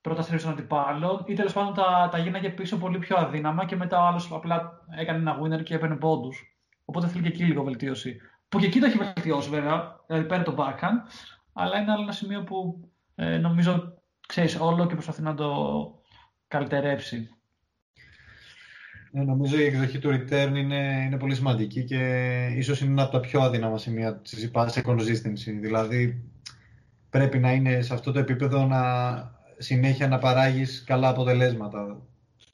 πρώτα σερβίς των αντιπάλων ή τέλος πάντων τα, τα γίναγε πίσω πολύ πιο αδύναμα και μετά ο άλλος απλά έκανε ένα winner και έπαιρνε πόντους. Οπότε θέλει και εκεί λίγο βελτίωση. Που και εκεί το έχει βελτιώσει βέβαια, δηλαδή πέρα το backhand, αλλά είναι άλλο ένα σημείο που ε, νομίζω ξέρεις όλο και προσπαθεί να το καλυτερέψει. Ναι, νομίζω η εκδοχή του return είναι, είναι πολύ σημαντική και ίσως είναι ένα από τα πιο αδύναμα σημεία της σε consistency. Δηλαδή πρέπει να είναι σε αυτό το επίπεδο να συνέχεια να παράγεις καλά αποτελέσματα.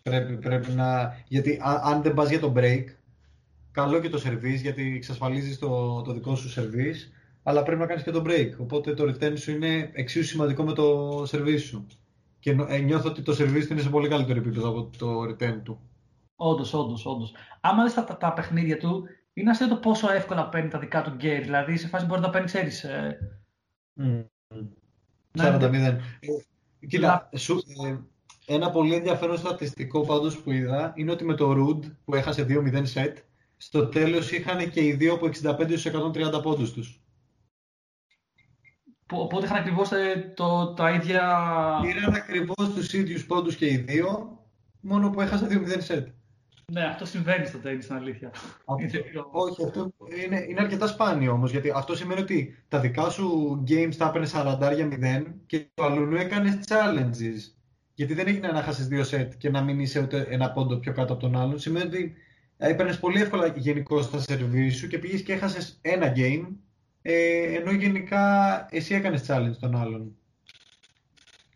Πρέπει, πρέπει να... Γιατί αν δεν πας για το break, καλό και το service γιατί εξασφαλίζεις το, το δικό σου service, αλλά πρέπει να κάνεις και το break. Οπότε το return σου είναι εξίσου σημαντικό με το service σου. Και ε, νιώθω ότι το service του είναι σε πολύ καλύτερο επίπεδο από το return του. Όντως, όντως, όντως. Άμα δεις τα, τα, παιχνίδια του, είναι αστείο το πόσο εύκολα παίρνει τα δικά του γκέι. Δηλαδή σε φάση μπορεί να τα παίρνει, ξέρεις. Ε... Mm. 40-0. Ε, κοίτα, σου, ε, ένα πολύ ενδιαφέρον στατιστικό πάντως που είδα είναι ότι με το Ρουντ που έχασε 2-0 σετ, στο τέλος είχαν και οι δύο από 65 130 πόντους τους. Οπότε είχαν ακριβώς ε, το, τα ίδια... Πήραν ακριβώς τους ίδιους πόντους και οι δύο, μόνο που έχασε 2-0 σετ. Ναι, αυτό συμβαίνει στο τέλο στην αλήθεια. Όχι, αυτό είναι, είναι αρκετά σπάνιο όμως. Γιατί αυτό σημαίνει ότι τα δικά σου games τα έπαιρνε 40 για 0 και το αλλού έκανες challenges. Γιατί δεν έγινε να χάσεις δύο set και να μην είσαι ούτε ένα πόντο πιο κάτω από τον άλλον. Σημαίνει ότι έπαιρνες πολύ εύκολα γενικώ στα σερβί σου και πήγες και έχασες ένα game. Ε, ενώ γενικά εσύ έκανες challenge τον άλλον.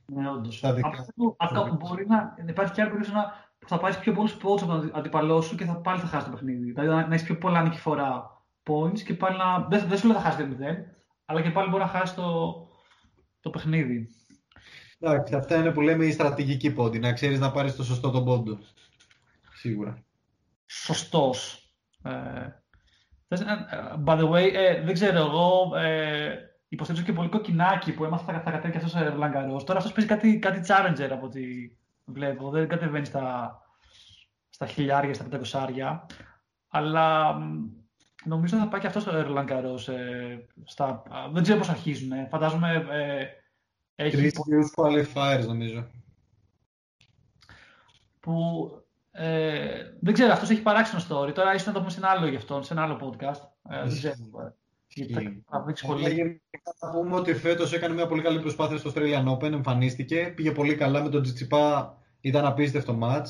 Ναι, όντως. Αυτό, μπορεί να υπάρχει και άλλο να που θα πάρεις πιο πολλού πόντου από τον αντίπαλό σου και θα, πάλι θα χάσεις το παιχνίδι. Δηλαδή να, να έχεις πιο πολλά νικηφορά points και πάλι να. Δεν, δεν σου λέω θα χάσεις το 0, αλλά και πάλι μπορεί να χάσεις το, το παιχνίδι. Εντάξει, αυτά είναι που λέμε η στρατηγική πόντι. Να ξέρεις να πάρεις το σωστό τον πόντο. Σίγουρα. Σωστός. Ε, ε, by the way, ε, δεν ξέρω εγώ. Ε, υποστηρίζω και πολύ κοκκινάκι που έμαθα θα κατέβει και αυτός ο Ρολαγκαρό. Τώρα αυτός παίζει κάτι, κάτι challenger από τη, βλέπω. Δεν κατεβαίνει στα, στα χιλιάρια, στα πεντακοσάρια. Αλλά νομίζω θα πάει και αυτός στο Erlang ε, στα, δεν ξέρω πώς αρχίζουν. Ε. Φαντάζομαι ε, έχει... Τρεις qualifiers νομίζω. Που ε, δεν ξέρω, αυτός έχει παράξενο story. Τώρα ίσως να το πούμε σε ένα άλλο γι' αυτό, σε ένα άλλο podcast. Ε, δεν ξέρω. Γιατί θα, θα πολύ. Θα πούμε ότι φέτος έκανε μια πολύ καλή προσπάθεια στο Australian Open, εμφανίστηκε, πήγε πολύ καλά με τον Τζιτσιπά, ήταν απίστευτο match.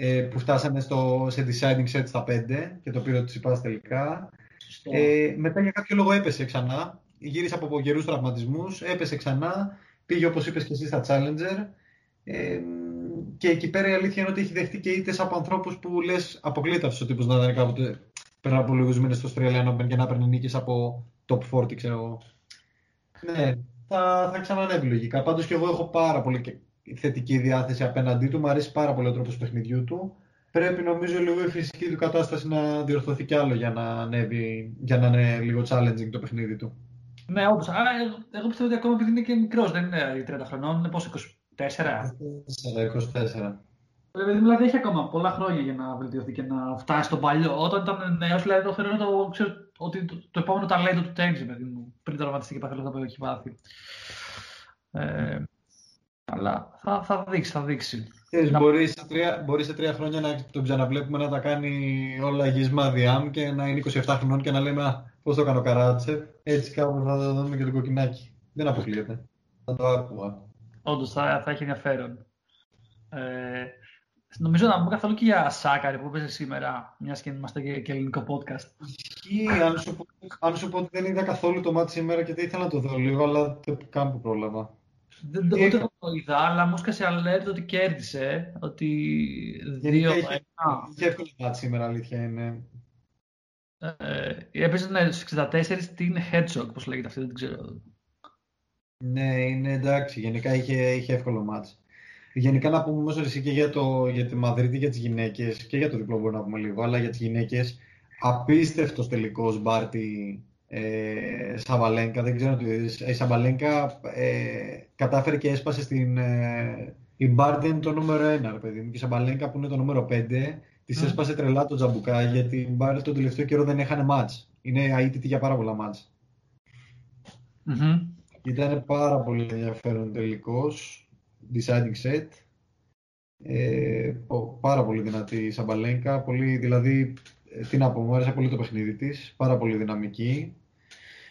Ε, που φτάσαμε στο, σε deciding set στα 5 και το πήρε ο Τσιπάς τελικά. Ε, μετά για κάποιο λόγο έπεσε ξανά. Γύρισε από γερούς τραυματισμούς, έπεσε ξανά. Πήγε όπως είπες και εσύ στα Challenger. Ε, και εκεί πέρα η αλήθεια είναι ότι έχει δεχτεί και ήττες από ανθρώπους που λες αποκλείται αυτός ο τύπος να ήταν κάποτε πριν από λίγους μήνες στο Australian Open και να παίρνει νίκες από top 40, ξέρω εγώ. Ναι, θα, θα ξανανεύει λογικά. Πάντως και εγώ έχω πάρα πολύ θετική διάθεση απέναντί του. Μου αρέσει πάρα πολύ ο τρόπος παιχνιδιού του. Πρέπει νομίζω λίγο η φυσική του κατάσταση να διορθωθεί κι άλλο για να ανέβει, για να είναι λίγο challenging το παιχνίδι του. Ναι, όντω. Άρα εγώ πιστεύω ότι ακόμα επειδή είναι και μικρός, δεν είναι 30 χρονών, είναι πόσο 24. 24. Δηλαδή έχει ακόμα πολλά χρόνια για να βελτιωθεί και να φτάσει στον παλιό. Όταν ήταν νέος, δηλαδή το θεωρώ το, ξέρω, ότι το, το επόμενο ταλέντο του τέννη, παιδί μου, πριν τραυματιστεί και παθελό που έχει πάθει. Ε, αλλά θα, θα δείξει, θα δείξει. να... μπορεί, σε τρία, μπορεί σε τρία χρόνια να τον ξαναβλέπουμε να τα κάνει όλα γυσμά διάμ και να είναι 27 χρονών και να λέμε πώς το κάνω καράτσε. Έτσι κάπου θα το δούμε και το κοκκινάκι. Δεν αποκλείεται. Θα το άκουγα. Όντως θα, θα έχει ενδιαφέρον. Ε, Νομίζω να πούμε καθόλου και για Σάκαρη που έπαιζε σήμερα, μιας και είμαστε και, και ελληνικό podcast. Ισχύει, αν σου, πω, αν σου πω ότι δεν είδα καθόλου το μάτι σήμερα και δεν ήθελα να το δω λίγο, αλλά δεν καν που πρόλαβα. Δεν το, ούτε το είδα, αλλά μου έσκασε alert ότι κέρδισε, ότι δύο... Είχε, είχε εύκολο μάτι σήμερα, αλήθεια είναι. Ε, έπαιζε ναι, στους 64 την Hedgehog, πώς λέγεται αυτή, δεν ξέρω. Ναι, είναι εντάξει. Γενικά είχε, είχε εύκολο μάτς. Γενικά να πούμε όμως εσύ και για, το, για τη Μαδρίτη για τις γυναίκες και για το διπλό μπορούμε να πούμε λίγο, αλλά για τις γυναίκες απίστευτος τελικός Μπάρτι ε, Σαμπαλένκα, δεν ξέρω τι είδες. Η Σαμπαλένκα ε, κατάφερε και έσπασε στην... Ε, η Μπάρτι είναι το νούμερο 1, ρε παιδί μου, και η Σαμπαλένκα που είναι το νούμερο 5, της mm. έσπασε τρελά το τζαμπουκά, γιατί η Μπάρτι τον τελευταίο καιρό δεν έχανε μάτς. Είναι αίτητη για πάρα πολλά μάτς. Mm-hmm. Ήταν πάρα πολύ ενδιαφέρον τελικός, deciding set. Ε, πάρα πολύ δυνατή η Σαμπαλένκα, πολύ, δηλαδή ε, τι να πω, μου άρεσε πολύ το παιχνίδι της, πάρα πολύ δυναμική.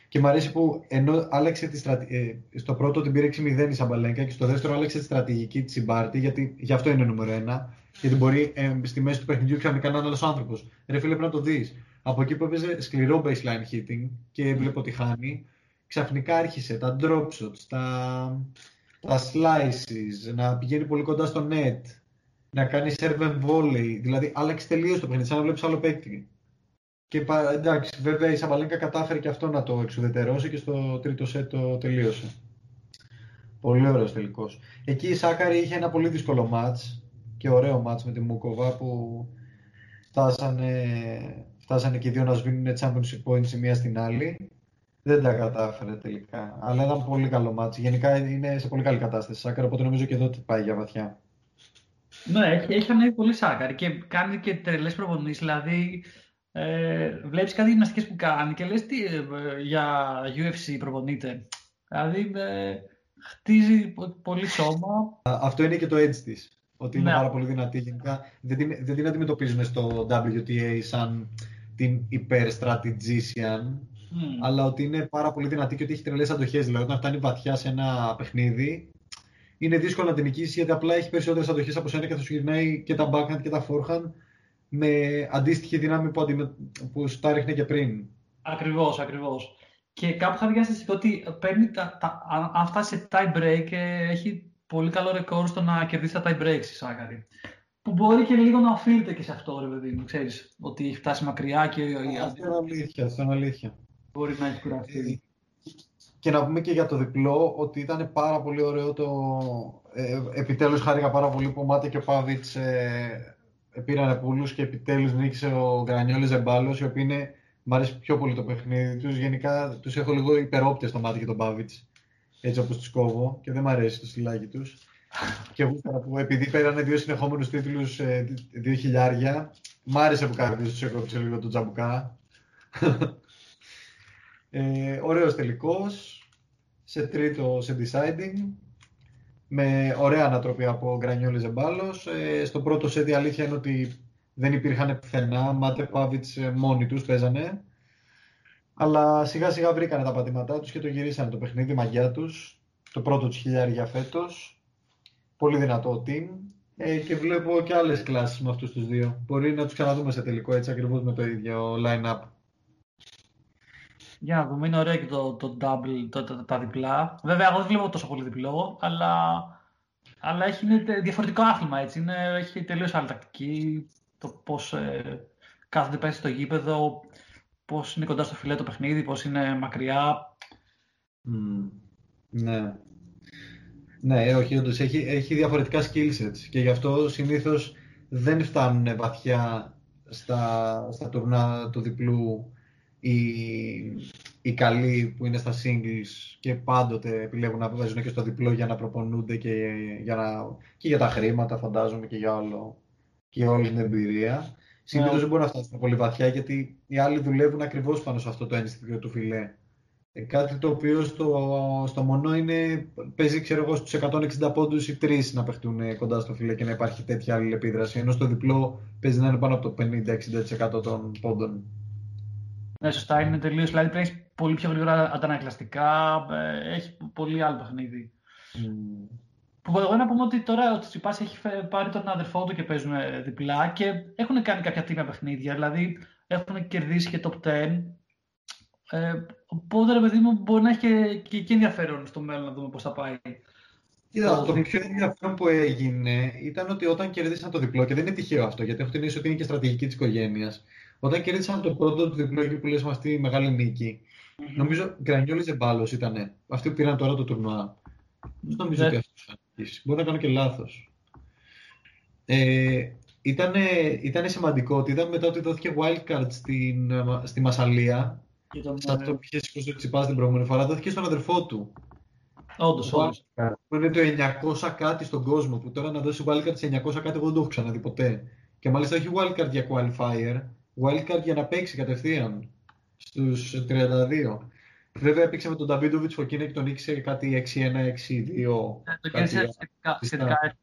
Και μου αρέσει που ενώ άλλαξε τη στρατη... ε, στο πρώτο την πήρε 6-0 η Σαμπαλέγκα και στο δεύτερο άλλαξε τη στρατηγική της Μπάρτη, γιατί γι' αυτό είναι νούμερο ένα. Γιατί μπορεί ε, στη μέση του παιχνιδιού ξαφνικά να είναι άλλος άνθρωπος. Ρε φίλε, πρέπει να το δεις. Από εκεί που έπαιζε σκληρό baseline hitting και έβλεπε ότι χάνει, ξαφνικά άρχισε τα drop shots, τα, τα slices, να πηγαίνει πολύ κοντά στο net, να κάνει serve and volley. Δηλαδή, άλλαξε τελείω το παιχνίδι, σαν να βλέπεις άλλο παίκτη. Και εντάξει, βέβαια η Σαμπαλέγκα κατάφερε και αυτό να το εξουδετερώσει και στο τρίτο σετ το τελείωσε. Πολύ ωραίος τελικός. Εκεί η Σάκαρη είχε ένα πολύ δύσκολο μάτ και ωραίο μάτ με τη Μούκοβα που φτάσανε, φτάσανε και οι δύο να σβήνουν championship points η μία στην άλλη. Δεν τα κατάφερε τελικά. Αλλά ήταν πολύ καλό μάτς. Γενικά είναι σε πολύ καλή κατάσταση. Σάκαρη, οπότε νομίζω και εδώ πάει για βαθιά. Ναι, έχει, έχει ανέβει πολύ Σάκαρη και κάνει και τρελές προπονήσεις. Δηλαδή, ε, βλέπεις κάτι γυμναστικές που κάνει και λες τι ε, για UFC προπονείται. Δηλαδή ε, χτίζει πολύ σώμα. Αυτό είναι και το edge της. Ότι είναι ναι. πάρα πολύ δυνατή γενικά. Δεν την, δεν την αντιμετωπίζουμε στο WTA σαν την υπερστρατηγήσιαν, mm. αλλά ότι είναι πάρα πολύ δυνατή και ότι έχει τρελές αντοχές. Δηλαδή όταν φτάνει βαθιά σε ένα παιχνίδι, είναι δύσκολο να την νικήσεις γιατί απλά έχει περισσότερες αντοχές από σένα και θα σου γυρνάει και τα backhand και τα forehand με αντίστοιχη δύναμη που, αντιμε... που σου τα ρίχνε και πριν. Ακριβώς, ακριβώς. Και κάπου είχα διάσταση ότι παίρνει τα, τα, αν φτάσει σε tie break ε, έχει πολύ καλό ρεκόρ στο να κερδίσει τα tie breaks η Σάκαρη. Που μπορεί και λίγο να οφείλεται και σε αυτό, ρε παιδί μου, ξέρεις, ότι έχει φτάσει μακριά και... Αυτό είναι αλήθεια, αυτό είναι αλήθεια. Μπορεί να έχει κουραστεί. Και να πούμε και για το διπλό ότι ήταν πάρα πολύ ωραίο το... Ε, επιτέλους χάρηκα πάρα πολύ που ο Μάτε και ο Πάβιτς ε, πήραν πουλούς και επιτέλους νίκησε ο Γκρανιόλης Ζεμπάλος, οι οποίοι είναι, μου αρέσει πιο πολύ το παιχνίδι τους. Γενικά τους έχω λίγο υπερόπτες στο μάτι και τον Πάβιτς, έτσι όπως τους κόβω και δεν μου αρέσει το στυλάκι τους. και εγώ που επειδή πέρανε δύο συνεχόμενους τίτλους, ε, δύο χιλιάρια, μ' άρεσε που κάποιος τους έκοψε λίγο τον τζαμπουκά. Ε, ωραίος τελικός, σε τρίτο σε deciding με ωραία ανατροπή από Γκρανιόλης Ζεμπάλος. Ε, στο πρώτο σετ η αλήθεια είναι ότι δεν υπήρχαν πουθενά. Μάτε Πάβιτς ε, μόνοι τους παίζανε. Αλλά σιγά σιγά βρήκανε τα πατήματά τους και το γυρίσανε το παιχνίδι μαγιά τους. Το πρώτο του χιλιάρι για φέτος. Πολύ δυνατό team. Ε, και βλέπω και άλλες κλάσεις με αυτούς τους δύο. Μπορεί να τους ξαναδούμε σε τελικό έτσι ακριβώς με το ίδιο line-up. Για να δούμε, είναι ωραίο και το, το double, το, το, τα διπλά. Βέβαια, εγώ δεν βλέπω τόσο πολύ διπλό, αλλά, αλλά έχει είναι διαφορετικό άθλημα, έτσι. Είναι, έχει τελείως άλλη τακτική, το πώς ε, κάθονται πέσει στο γήπεδο, πώς είναι κοντά στο φιλέ το παιχνίδι, πώς είναι μακριά. Mm, ναι. Ναι, όχι, όντως έχει, έχει διαφορετικά skill sets και γι' αυτό συνήθως δεν φτάνουν βαθιά στα, στα τουρνά του διπλού οι, οι καλοί που είναι στα singles και πάντοτε επιλέγουν να παίζουν και στο διπλό για να προπονούνται και για, να, και για τα χρήματα φαντάζομαι και για, όλο, και για όλη την εμπειρία. Συνήθως yeah. δεν μπορούν να φτάσουν πολύ βαθιά γιατί οι άλλοι δουλεύουν ακριβώς πάνω σε αυτό το ένστικτο του φιλέ. Ε, κάτι το οποίο στο, στο μονό είναι, παίζει ξέρω εγώ στους 160 πόντους ή 3 να παιχτούν κοντά στο φιλέ και να υπάρχει τέτοια άλλη επίδραση. Ενώ στο διπλό παίζει να είναι πάνω από το 50-60% των πόντων. Ναι, σωστά, είναι τελείως. Δηλαδή πρέπει έχεις πολύ πιο γρήγορα αντανακλαστικά. Ε, έχεις πολύ άλλο παιχνίδι. Mm. Που εγώ να πούμε ότι τώρα ο Τσιπά έχει πάρει τον αδερφό του και παίζουν διπλά και έχουν κάνει κάποια τίμια παιχνίδια. Δηλαδή έχουν κερδίσει και top 10. Ε, οπότε ρε παιδί μου μπορεί να έχει και, και, ενδιαφέρον στο μέλλον να δούμε πώς θα πάει. Κοίτα, το πιο ενδιαφέρον που έγινε ήταν ότι όταν κερδίσαν το διπλό, και δεν είναι τυχαίο αυτό, γιατί έχω την ότι είναι και στρατηγική της οικογένειας. Όταν κέρδισαν το πρώτο του διπλό εκεί που λες με αυτή η μεγάλη νίκη, Mm-hmm. Νομίζω Γκρανιόλης Εμπάλος ήταν. Αυτοί που πήραν τώρα το τουρνουά. Δεν νομίζω ότι αυτός Μπορεί να κάνω και λάθος. Ε, ήταν σημαντικό ότι είδαμε μετά ότι δόθηκε wildcard στην, στη Μασαλία. Σε αυτό που είχε σηκώσει ο Τσιπάς την προηγούμενη φορά, δόθηκε στον αδερφό του. Όντως, όντως. Που είναι το 900 κάτι στον κόσμο. Που τώρα να δώσει wildcard σε 900 κάτι, εγώ δεν το έχω ξαναδεί ποτέ. Και μάλιστα όχι wildcard για qualifier, wildcard για να παίξει κατευθείαν στους 32. Βέβαια έπαιξε με τον Νταβίντοβιτ Φωκίνα και τον νίκησε κάτι 6-1, 6-2. Το κέρδισε σχετικά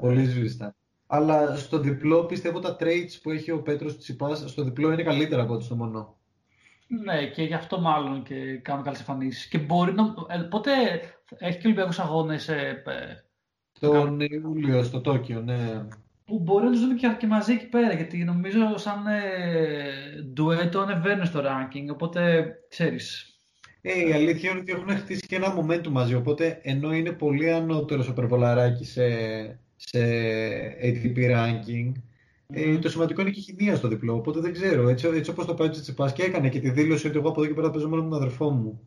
Πολύ σβήστα. Αλλά στο διπλό πιστεύω τα traits που έχει ο Πέτρος Τσιπάς στο διπλό είναι καλύτερα από ό,τι στο μονό. Ναι, και γι' αυτό μάλλον και κάνουν καλές εμφανίσεις. Και μπορεί να... Ε, πότε έχει και Ολυμπιακούς αγώνες... Ε, τον Ιούλιο στο Τόκιο, ναι. Που μπορεί να τους δούμε και, μαζί εκεί πέρα, γιατί νομίζω σαν ε, ντουέτο ανεβαίνουν στο ranking, οπότε ξέρεις. Ε, η αλήθεια είναι ότι έχουν χτίσει και ένα momentum μαζί, οπότε ενώ είναι πολύ ανώτερος ο Περβολαράκης σε, σε ATP ranking, ε, το σημαντικό είναι και η χημεία στο διπλό. Οπότε δεν ξέρω. Έτσι, έτσι όπως το πάει ο Τσιτσιπά και έκανε και τη δήλωση ότι εγώ από εδώ και πέρα παίζω μόνο με τον αδερφό μου.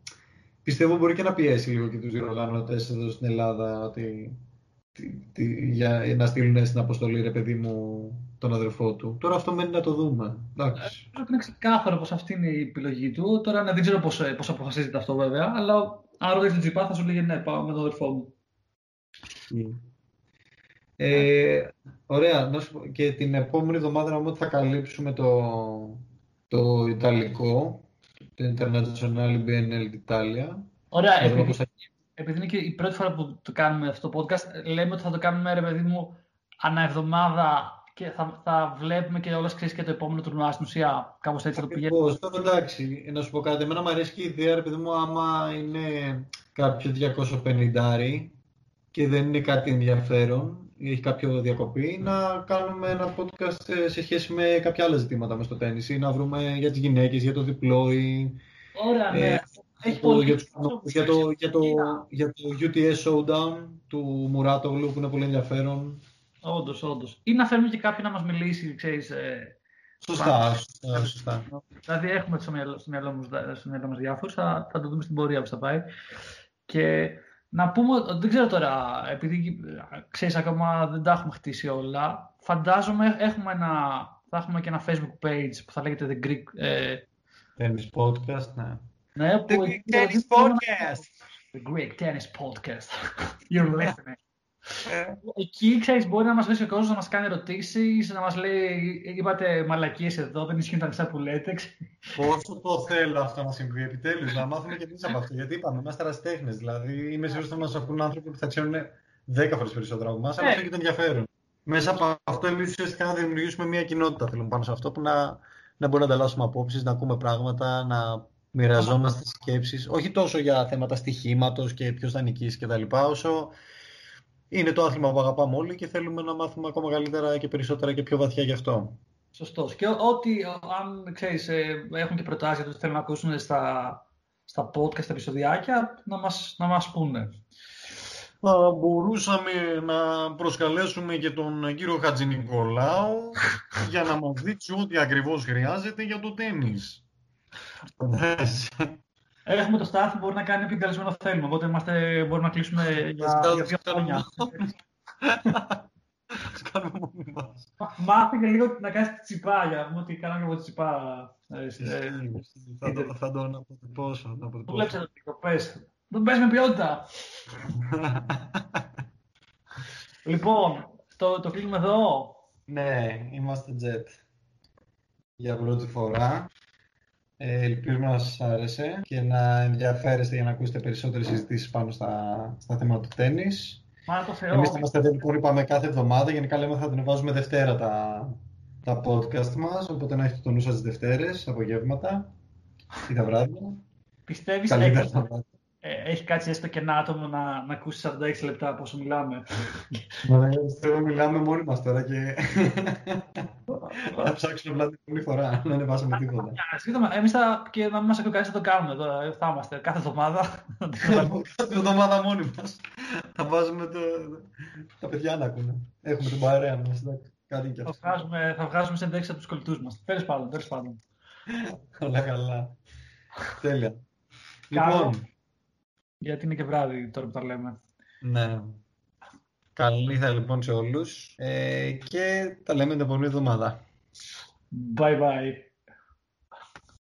Πιστεύω μπορεί και να πιέσει λίγο και τους διοργανωτές εδώ στην Ελλάδα ότι, τι, τι, για να στείλουν στην αποστολή ρε παιδί μου τον αδερφό του. Τώρα αυτό μένει να το δούμε. Εντάξει. Πρέπει να είναι ξεκάθαρο πως αυτή είναι η επιλογή του. Τώρα ναι, δεν ξέρω πώ πώς αποφασίζεται αυτό βέβαια, αλλά αν ρωτήσεις τον Τσιπά θα σου λέγει ναι, πάω με τον αδερφό μου. Ε, ωραία. Και την επόμενη εβδομάδα νομίζω θα καλύψουμε το, το Ιταλικό, το International BNL Italia. Ωραία. Επειδή, θα... επειδή είναι και η πρώτη φορά που το κάνουμε αυτό το podcast, λέμε ότι θα το κάνουμε, ρε παιδί μου, ανά εβδομάδα και θα, θα βλέπουμε και όλες ξέρεις και το επόμενο τουρνουά στην ουσία. Κάπως έτσι θα το πηγαίνει. Πώς, τώρα εντάξει, να σου πω κάτι. Εμένα μου αρέσει και η ιδέα, ρε παιδί μου, άμα είναι κάποιο 250 και δεν είναι κάτι ενδιαφέρον, έχει κάποιο διακοπή, να κάνουμε ένα podcast σε σχέση με κάποια άλλα ζητήματα μες στο τέννις ή να βρούμε για τις γυναίκες, για το διπλό ή... Ωραία, ναι. Ε, έχει το, πολύ για, το, για, το, για, το, για το UTS Showdown του Μουράτογλου που είναι πολύ ενδιαφέρον. Όντως, όντως. Ή να φέρουμε και κάποιον να μας μιλήσει, ξέρεις, ε, Σωστά, σωστά, σωστά. Δηλαδή έχουμε στο μυαλό, στο μυαλό, μας, στο μυαλό μας διάφορους, θα, θα το δούμε στην πορεία που θα πάει. Και να πούμε, δεν ξέρω τώρα, επειδή ξέρεις ακόμα δεν τα έχουμε χτίσει όλα, φαντάζομαι έχουμε ένα, θα έχουμε και ένα facebook page που θα λέγεται The Greek... Ε, Tennis Podcast, ναι. Ναι, The Greek Tennis Podcast. The Greek Tennis Podcast. You're listening. Ε. Εκεί, ξέρεις, μπορεί να μας βρίσκει ο κόσμος, να μας κάνει ερωτήσεις, να μας λέει, είπατε μαλακίες εδώ, δεν ισχύουν τα μισά που λέτε. Πόσο το θέλω αυτό να συμβεί επιτέλους, να μάθουμε και εμείς από αυτό. Γιατί είπαμε, είμαστε αραστέχνες, δηλαδή είμαι σίγουρος ότι θα μας ακούν άνθρωποι που θα ξέρουν 10 φορές περισσότερο από εμάς, αλλά αυτό και το ενδιαφέρον. Μέσα από αυτό εμείς ουσιαστικά να δημιουργήσουμε μια κοινότητα, θέλουμε πάνω σε αυτό, που να, να μπορούμε να ανταλλάσσουμε απόψεις, να ακούμε πράγματα, να μοιραζόμαστε σκέψεις, όχι τόσο για θέματα στοιχήματος και ποιος θα νικήσει κτλ. όσο είναι το άθλημα που αγαπάμε όλοι και θέλουμε να μάθουμε ακόμα καλύτερα και περισσότερα και πιο βαθιά γι' αυτό. Σωστός. Και ό,τι, αν ξέρεις, ε, έχουν και προτάσεις για το τι θέλουν να ακούσουν στα, στα podcast, στα επεισοδιάκια, να μας, να μας πούνε. Θα μπορούσαμε να προσκαλέσουμε και τον κύριο Χατζη Νικολάου για να μας δείξει ό,τι ακριβώς χρειάζεται για το τέννις. Έχουμε το staff που μπορεί να κάνει όποιο καλεσμένο θέλουμε. Οπότε είμαστε, μπορούμε να κλείσουμε για, δύο χρόνια. κάνουμε μόνοι μας. Μάθε και λίγο να κάνεις τσιπά για να πούμε ότι κάναμε από τσιπά. Ε, θα τον αποτυπώσω. Το βλέπεις εδώ, το πες. Το πες με ποιότητα. Λοιπόν, το, το κλείνουμε εδώ. Ναι, είμαστε jet. Για πρώτη φορά. Ε, ελπίζουμε να σας άρεσε και να ενδιαφέρεστε για να ακούσετε περισσότερες συζητήσεις πάνω στα, στα θέματα του τέννις. Εμείς θα είμαστε εδώ λοιπόν είπαμε κάθε εβδομάδα, γενικά λέμε θα την βάζουμε Δευτέρα τα, τα podcast μας, οπότε να έχετε το νου σας τις Δευτέρες, απογεύματα ή τα βράδια. Πιστεύεις Καλύτερα τα βράδια. Ε, έχει κάτσει έστω και ένα άτομο να, να ακούσει 46 λεπτά πόσο μιλάμε. Θέλω μιλάμε μόνοι μας τώρα και θα ψάξουμε να την φορά, να ανεβάσουμε τίποτα. Εμείς θα, και να μην μας ακούει κανείς θα το κάνουμε τώρα, θα είμαστε κάθε εβδομάδα. κάθε εβδομάδα μόνοι μας. Θα βάζουμε το... τα παιδιά να ακούνε. Έχουμε την παρέα μας, κάτι και αυτό. Θα βγάζουμε, θα βγάζουμε σε από τους κολλητούς μας. Τέλος πάντων, τέλος πάντων. Όλα καλά. Τέλεια. Καλό. Λοιπόν, Γιατί είναι και βράδυ τώρα που τα λέμε. ναι. Καλή νύχτα λοιπόν σε όλους ε, και τα λέμε την επόμενη εβδομάδα. Bye bye.